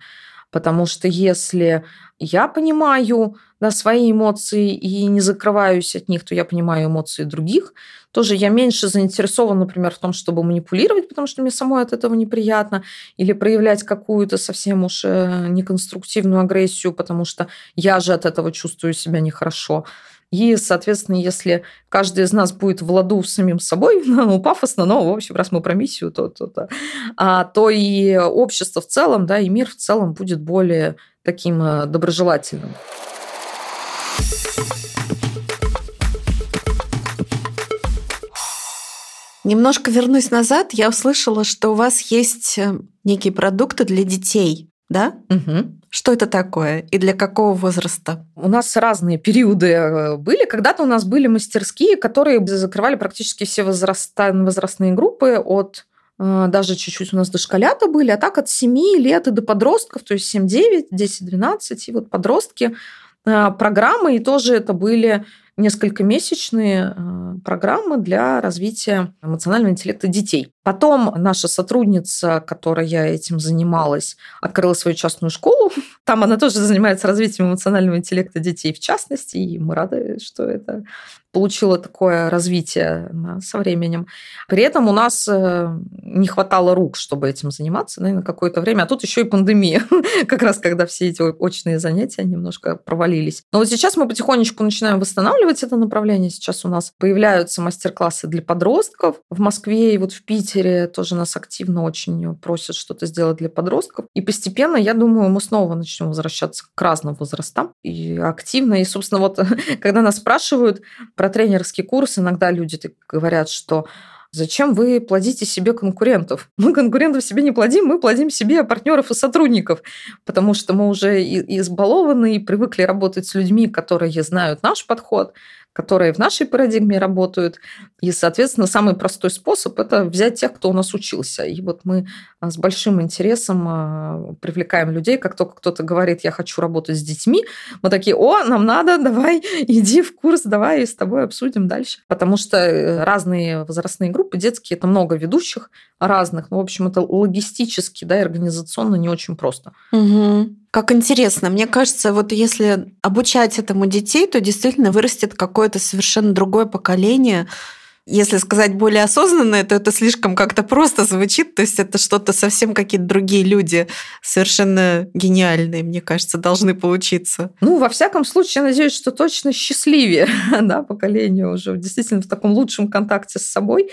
Потому что если я понимаю да, свои эмоции и не закрываюсь от них, то я понимаю эмоции других. Тоже я меньше заинтересован, например, в том, чтобы манипулировать, потому что мне самой от этого неприятно, или проявлять какую-то совсем уж э, неконструктивную агрессию, потому что я же от этого чувствую себя нехорошо. И, соответственно, если каждый из нас будет в ладу с самим собой, <laughs> ну, пафосно, но, в общем, раз мы про миссию, то, то, то, а, то и общество в целом, да, и мир в целом будет более таким э, доброжелательным. Немножко вернусь назад. Я услышала, что у вас есть э, некие продукты для детей, да? Угу. Что это такое и для какого возраста? У нас разные периоды э, были. Когда-то у нас были мастерские, которые закрывали практически все возраста, возрастные группы от э, даже чуть-чуть у нас дошколята были, а так от 7 лет и до подростков, то есть 7-9, 10-12, и вот подростки э, программы, и тоже это были несколько месячные программы для развития эмоционального интеллекта детей. Потом наша сотрудница, которая этим занималась, открыла свою частную школу. <laughs> Там она тоже занимается развитием эмоционального интеллекта детей в частности, и мы рады, что это получило такое развитие со временем. При этом у нас э, не хватало рук, чтобы этим заниматься наверное, какое-то время. А тут еще и пандемия, <laughs> как раз когда все эти очные занятия немножко провалились. Но вот сейчас мы потихонечку начинаем восстанавливать это направление. Сейчас у нас появляются мастер-классы для подростков в Москве и вот в Питере тоже нас активно очень просят что-то сделать для подростков. И постепенно, я думаю, мы снова начнем возвращаться к разным возрастам. И активно. И, собственно, вот <laughs> когда нас спрашивают про тренерский курс, иногда люди говорят, что Зачем вы плодите себе конкурентов? <laughs> Мы конкурентов себе не плодим, мы плодим себе партнеров и сотрудников, потому что мы уже избалованы и привыкли работать с людьми, которые знают наш подход, которые в нашей парадигме работают. И, соответственно, самый простой способ – это взять тех, кто у нас учился. И вот мы а, с большим интересом а, привлекаем людей. Как только кто-то говорит, я хочу работать с детьми, мы такие, о, нам надо, давай, <laughs> иди в курс, давай с тобой обсудим дальше. Потому что э, разные возрастные группы, детские, это много ведущих разных. Ну, в общем, это логистически, да, и организационно не очень просто. Угу. Как интересно. Мне кажется, вот если обучать этому детей, то действительно вырастет какое-то совершенно другое поколение. Если сказать более осознанное, то это слишком как-то просто звучит. То есть это что-то совсем какие-то другие люди, совершенно гениальные, мне кажется, должны получиться. Ну, во всяком случае, я надеюсь, что точно счастливее <laughs> да, поколение уже действительно в таком лучшем контакте с собой.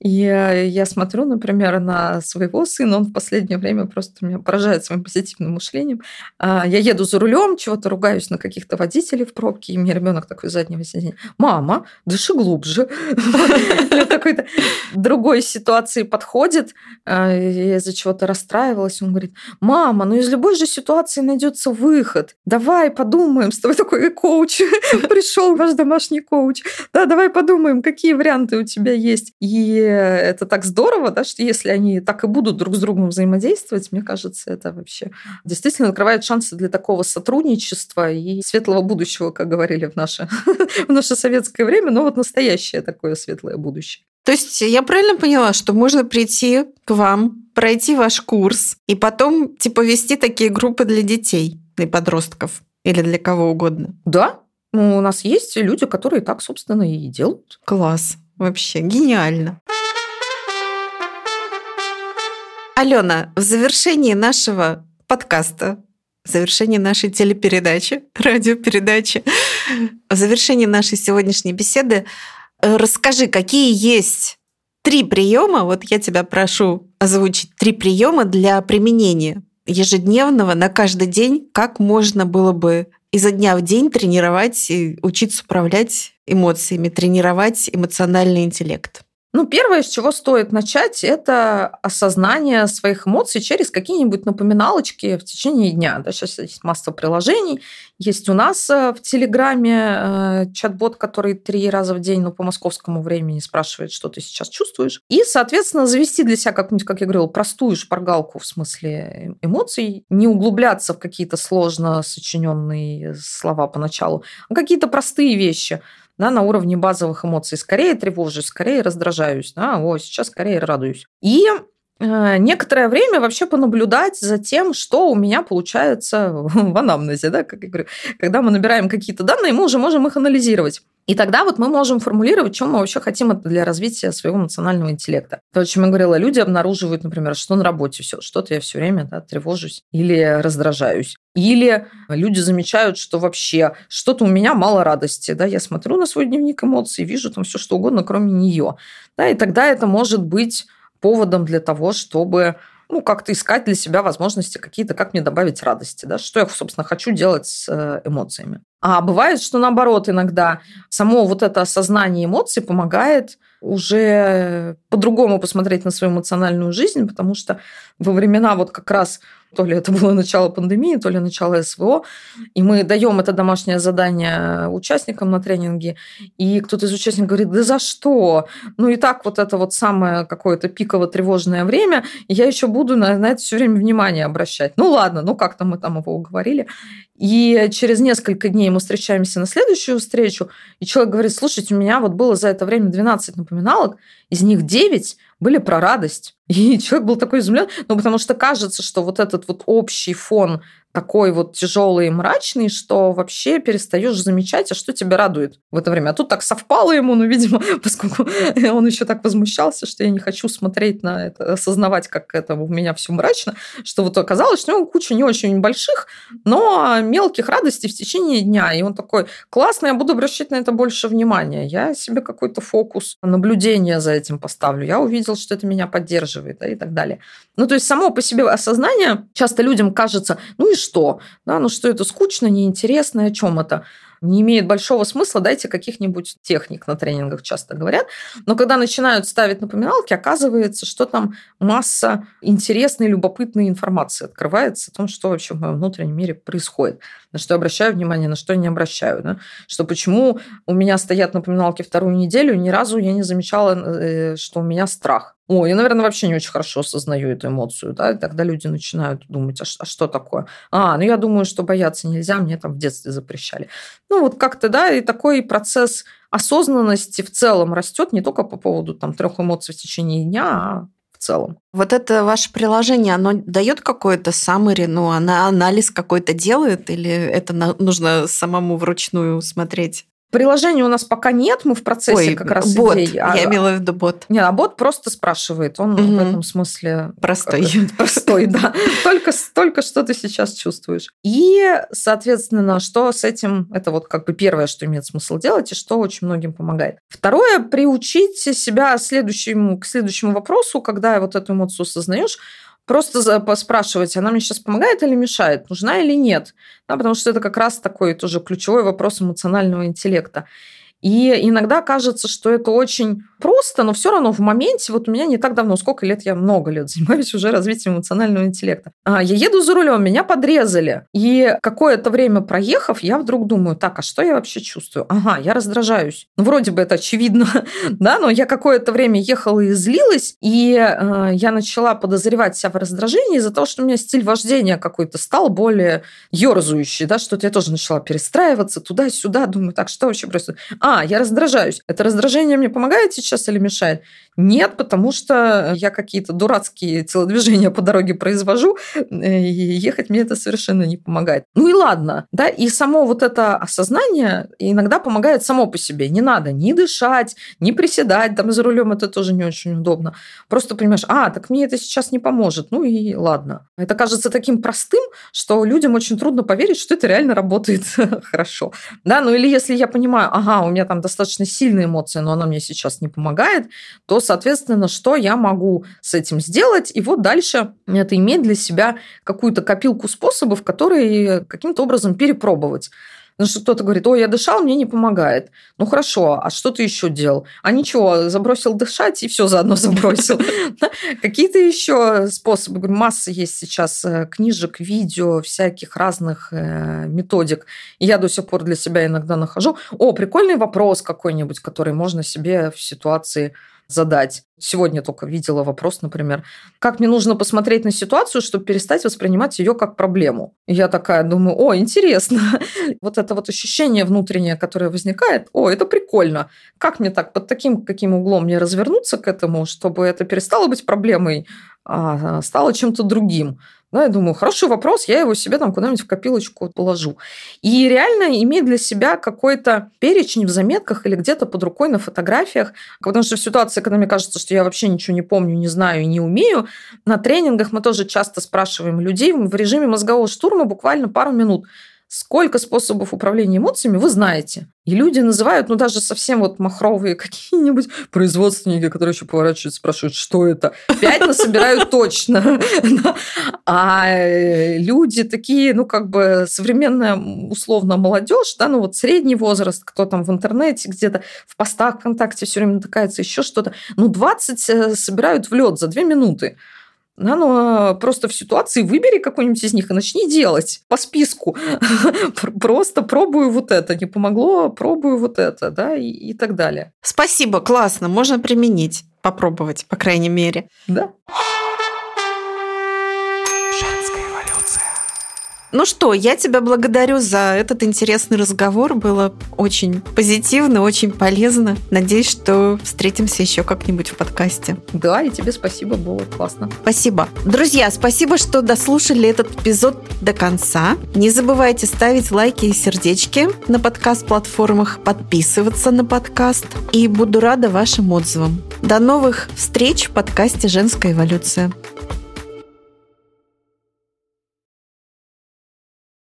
И я смотрю, например, на своего сына, он в последнее время просто меня поражает своим позитивным мышлением. А, я еду за рулем, чего-то ругаюсь на каких-то водителей в пробке, и мне ребенок такой заднего сиденья. Мама, дыши глубже. <laughs> какой-то другой ситуации подходит, а, я из-за чего-то расстраивалась, он говорит, мама, ну из любой же ситуации найдется выход. Давай подумаем, с тобой такой коуч <laughs> пришел, ваш домашний коуч. Да, давай подумаем, какие варианты у тебя есть. И это так здорово, да, что если они так и будут друг с другом взаимодействовать, мне кажется, это вообще действительно открывает шансы для такого сотрудничества и светлого будущего, как говорили в наше, <laughs> в наше советское время, но вот настоящее такое светлое будущее. То есть я правильно поняла, что можно прийти к вам, пройти ваш курс и потом типа вести такие группы для детей и подростков или для кого угодно? Да, ну, у нас есть люди, которые так, собственно, и делают. Класс. Вообще гениально. Алена, в завершении нашего подкаста, в завершении нашей телепередачи, <laughs> радиопередачи, в завершении нашей сегодняшней беседы э, расскажи, какие есть три приема, вот я тебя прошу озвучить три приема для применения ежедневного на каждый день, как можно было бы изо дня в день тренировать и учиться управлять эмоциями, тренировать эмоциональный интеллект? Ну, первое, с чего стоит начать, это осознание своих эмоций через какие-нибудь напоминалочки в течение дня. Да, сейчас есть масса приложений. Есть у нас э, в Телеграме э, чат-бот, который три раза в день, ну, по московскому времени спрашивает, что ты сейчас чувствуешь. И, соответственно, завести для себя какую-нибудь, как я говорила, простую шпаргалку в смысле эмоций, не углубляться в какие-то сложно сочиненные слова поначалу, а какие-то простые вещи – да, на уровне базовых эмоций. Скорее тревожусь, скорее раздражаюсь, да, о, сейчас скорее радуюсь. И э, некоторое время вообще понаблюдать за тем, что у меня получается <laughs> в анамнезе, да, как я говорю, когда мы набираем какие-то данные, мы уже можем их анализировать. И тогда вот мы можем формулировать, чем мы вообще хотим для развития своего эмоционального интеллекта. То, о чем я говорила, люди обнаруживают, например, что на работе все, что-то я все время да, тревожусь или раздражаюсь. Или люди замечают, что вообще что-то у меня мало радости. Да? Я смотрю на свой дневник эмоций, вижу там все что угодно, кроме нее. Да? И тогда это может быть поводом для того, чтобы ну, как-то искать для себя возможности какие-то, как мне добавить радости, да, что я, собственно, хочу делать с э, эмоциями. А бывает, что наоборот, иногда само вот это осознание эмоций помогает уже по-другому посмотреть на свою эмоциональную жизнь, потому что во времена вот как раз то ли это было начало пандемии, то ли начало СВО, и мы даем это домашнее задание участникам на тренинге, и кто-то из участников говорит, да за что? Ну и так вот это вот самое какое-то пиково-тревожное время, и я еще буду на, на это все время внимание обращать. Ну ладно, ну как-то мы там его уговорили. И через несколько дней мы встречаемся на следующую встречу, и человек говорит, слушайте, у меня вот было за это время 12 напоминалок, из них 9 были про радость. <laughs> И человек был такой изумлен, ну, потому что кажется, что вот этот вот общий фон такой вот тяжелый и мрачный, что вообще перестаешь замечать, а что тебя радует в это время. А тут так совпало ему, ну, видимо, <laughs> поскольку он еще так возмущался, что я не хочу смотреть на это, осознавать, как это у меня все мрачно, что вот оказалось, что у него куча не очень больших, но мелких радостей в течение дня. И он такой, классно, я буду обращать на это больше внимания. Я себе какой-то фокус наблюдения за этим поставлю. Я увидел, что это меня поддерживает да, и так далее. Ну, то есть само по себе осознание часто людям кажется, ну и что? Да, ну что это скучно, неинтересно, о чем это? Не имеет большого смысла, дайте каких-нибудь техник на тренингах, часто говорят. Но когда начинают ставить напоминалки, оказывается, что там масса интересной, любопытной информации открывается о том, что вообще в моем внутреннем мире происходит, на что я обращаю внимание, на что я не обращаю. Да? Что почему у меня стоят напоминалки вторую неделю, ни разу я не замечала, э, что у меня страх. О, я, наверное, вообще не очень хорошо осознаю эту эмоцию, да, и тогда люди начинают думать, а, а что такое? А, ну я думаю, что бояться нельзя, мне там в детстве запрещали. Ну вот как-то, да, и такой процесс осознанности в целом растет не только по поводу там трех эмоций в течение дня, а в целом. Вот это ваше приложение, оно дает какой-то summary, ну, она анализ какой-то делает, или это нужно самому вручную смотреть? Приложения у нас пока нет, мы в процессе Ой, как раз бот. идей. Я а, имела в виду бот. Не, а бот просто спрашивает. Он угу. в этом смысле... Простой. Простой, да. <laughs> Только, только что ты сейчас чувствуешь. И, соответственно, что с этим... Это вот как бы первое, что имеет смысл делать, и что очень многим помогает. Второе, приучить себя следующему, к следующему вопросу, когда вот эту эмоцию осознаешь, просто спрашивать, она мне сейчас помогает или мешает, нужна или нет. Да, потому что это как раз такой тоже ключевой вопрос эмоционального интеллекта. И иногда кажется, что это очень просто, но все равно в моменте, вот у меня не так давно, сколько лет, я много лет занимаюсь уже развитием эмоционального интеллекта. А, я еду за рулем, меня подрезали. И какое-то время проехав, я вдруг думаю, так, а что я вообще чувствую? Ага, я раздражаюсь. Ну, вроде бы это очевидно, <laughs> да, но я какое-то время ехала и злилась, и э, я начала подозревать себя в раздражении из-за того, что у меня стиль вождения какой-то стал более ерзающий, да, что-то я тоже начала перестраиваться туда-сюда, думаю, так, что вообще происходит? А, я раздражаюсь. Это раздражение мне помогает сейчас или мешает? Нет, потому что я какие-то дурацкие телодвижения по дороге произвожу, э, и ехать мне это совершенно не помогает. Ну и ладно, да, и само вот это осознание иногда помогает само по себе. Не надо ни дышать, ни приседать, там за рулем это тоже не очень удобно. Просто понимаешь, а, так мне это сейчас не поможет, ну и ладно. Это кажется таким простым, что людям очень трудно поверить, что это реально работает <laughs> хорошо. Да, ну или если я понимаю, ага, у меня там достаточно сильные эмоции, но она мне сейчас не помогает, то соответственно, что я могу с этим сделать? И вот дальше это иметь для себя какую-то копилку способов, которые каким-то образом перепробовать. Потому что кто-то говорит, ой, я дышал, мне не помогает. Ну хорошо, а что ты еще делал? А ничего, забросил дышать и все заодно забросил. <laughs> Какие-то еще способы, говорю, масса есть сейчас э, книжек, видео, всяких разных э, методик. Я до сих пор для себя иногда нахожу. О, прикольный вопрос какой-нибудь, который можно себе в ситуации задать. Сегодня только видела вопрос, например, как мне нужно посмотреть на ситуацию, чтобы перестать воспринимать ее как проблему. Я такая думаю, о, интересно. <laughs> вот это вот ощущение внутреннее, которое возникает, о, это прикольно. Как мне так, под таким каким углом мне развернуться к этому, чтобы это перестало быть проблемой, а стало чем-то другим. Да, я думаю, хороший вопрос, я его себе там куда-нибудь в копилочку положу. И реально иметь для себя какой-то перечень в заметках или где-то под рукой на фотографиях, потому что в ситуации, когда мне кажется, что я вообще ничего не помню, не знаю и не умею, на тренингах мы тоже часто спрашиваем людей в режиме мозгового штурма буквально пару минут – сколько способов управления эмоциями вы знаете. И люди называют, ну, даже совсем вот махровые <laughs> какие-нибудь производственники, которые еще поворачиваются, спрашивают, что это. Пять насобирают <laughs> точно. А э, люди такие, ну, как бы современная, условно, молодежь, да, ну, вот средний возраст, кто там в интернете где-то, в постах ВКонтакте все время натыкается, еще что-то, ну, 20 э, собирают в лед за две минуты. Да, ну, просто в ситуации выбери какой-нибудь из них и начни делать по списку. <laughs> Просто пробую вот это, не помогло, пробую вот это, да, и, и так далее. Спасибо, классно, можно применить, попробовать, по крайней мере. Да. Ну что, я тебя благодарю за этот интересный разговор. Было очень позитивно, очень полезно. Надеюсь, что встретимся еще как-нибудь в подкасте. Да, и тебе спасибо, было классно. Спасибо. Друзья, спасибо, что дослушали этот эпизод до конца. Не забывайте ставить лайки и сердечки на подкаст-платформах, подписываться на подкаст. И буду рада вашим отзывам. До новых встреч в подкасте «Женская эволюция».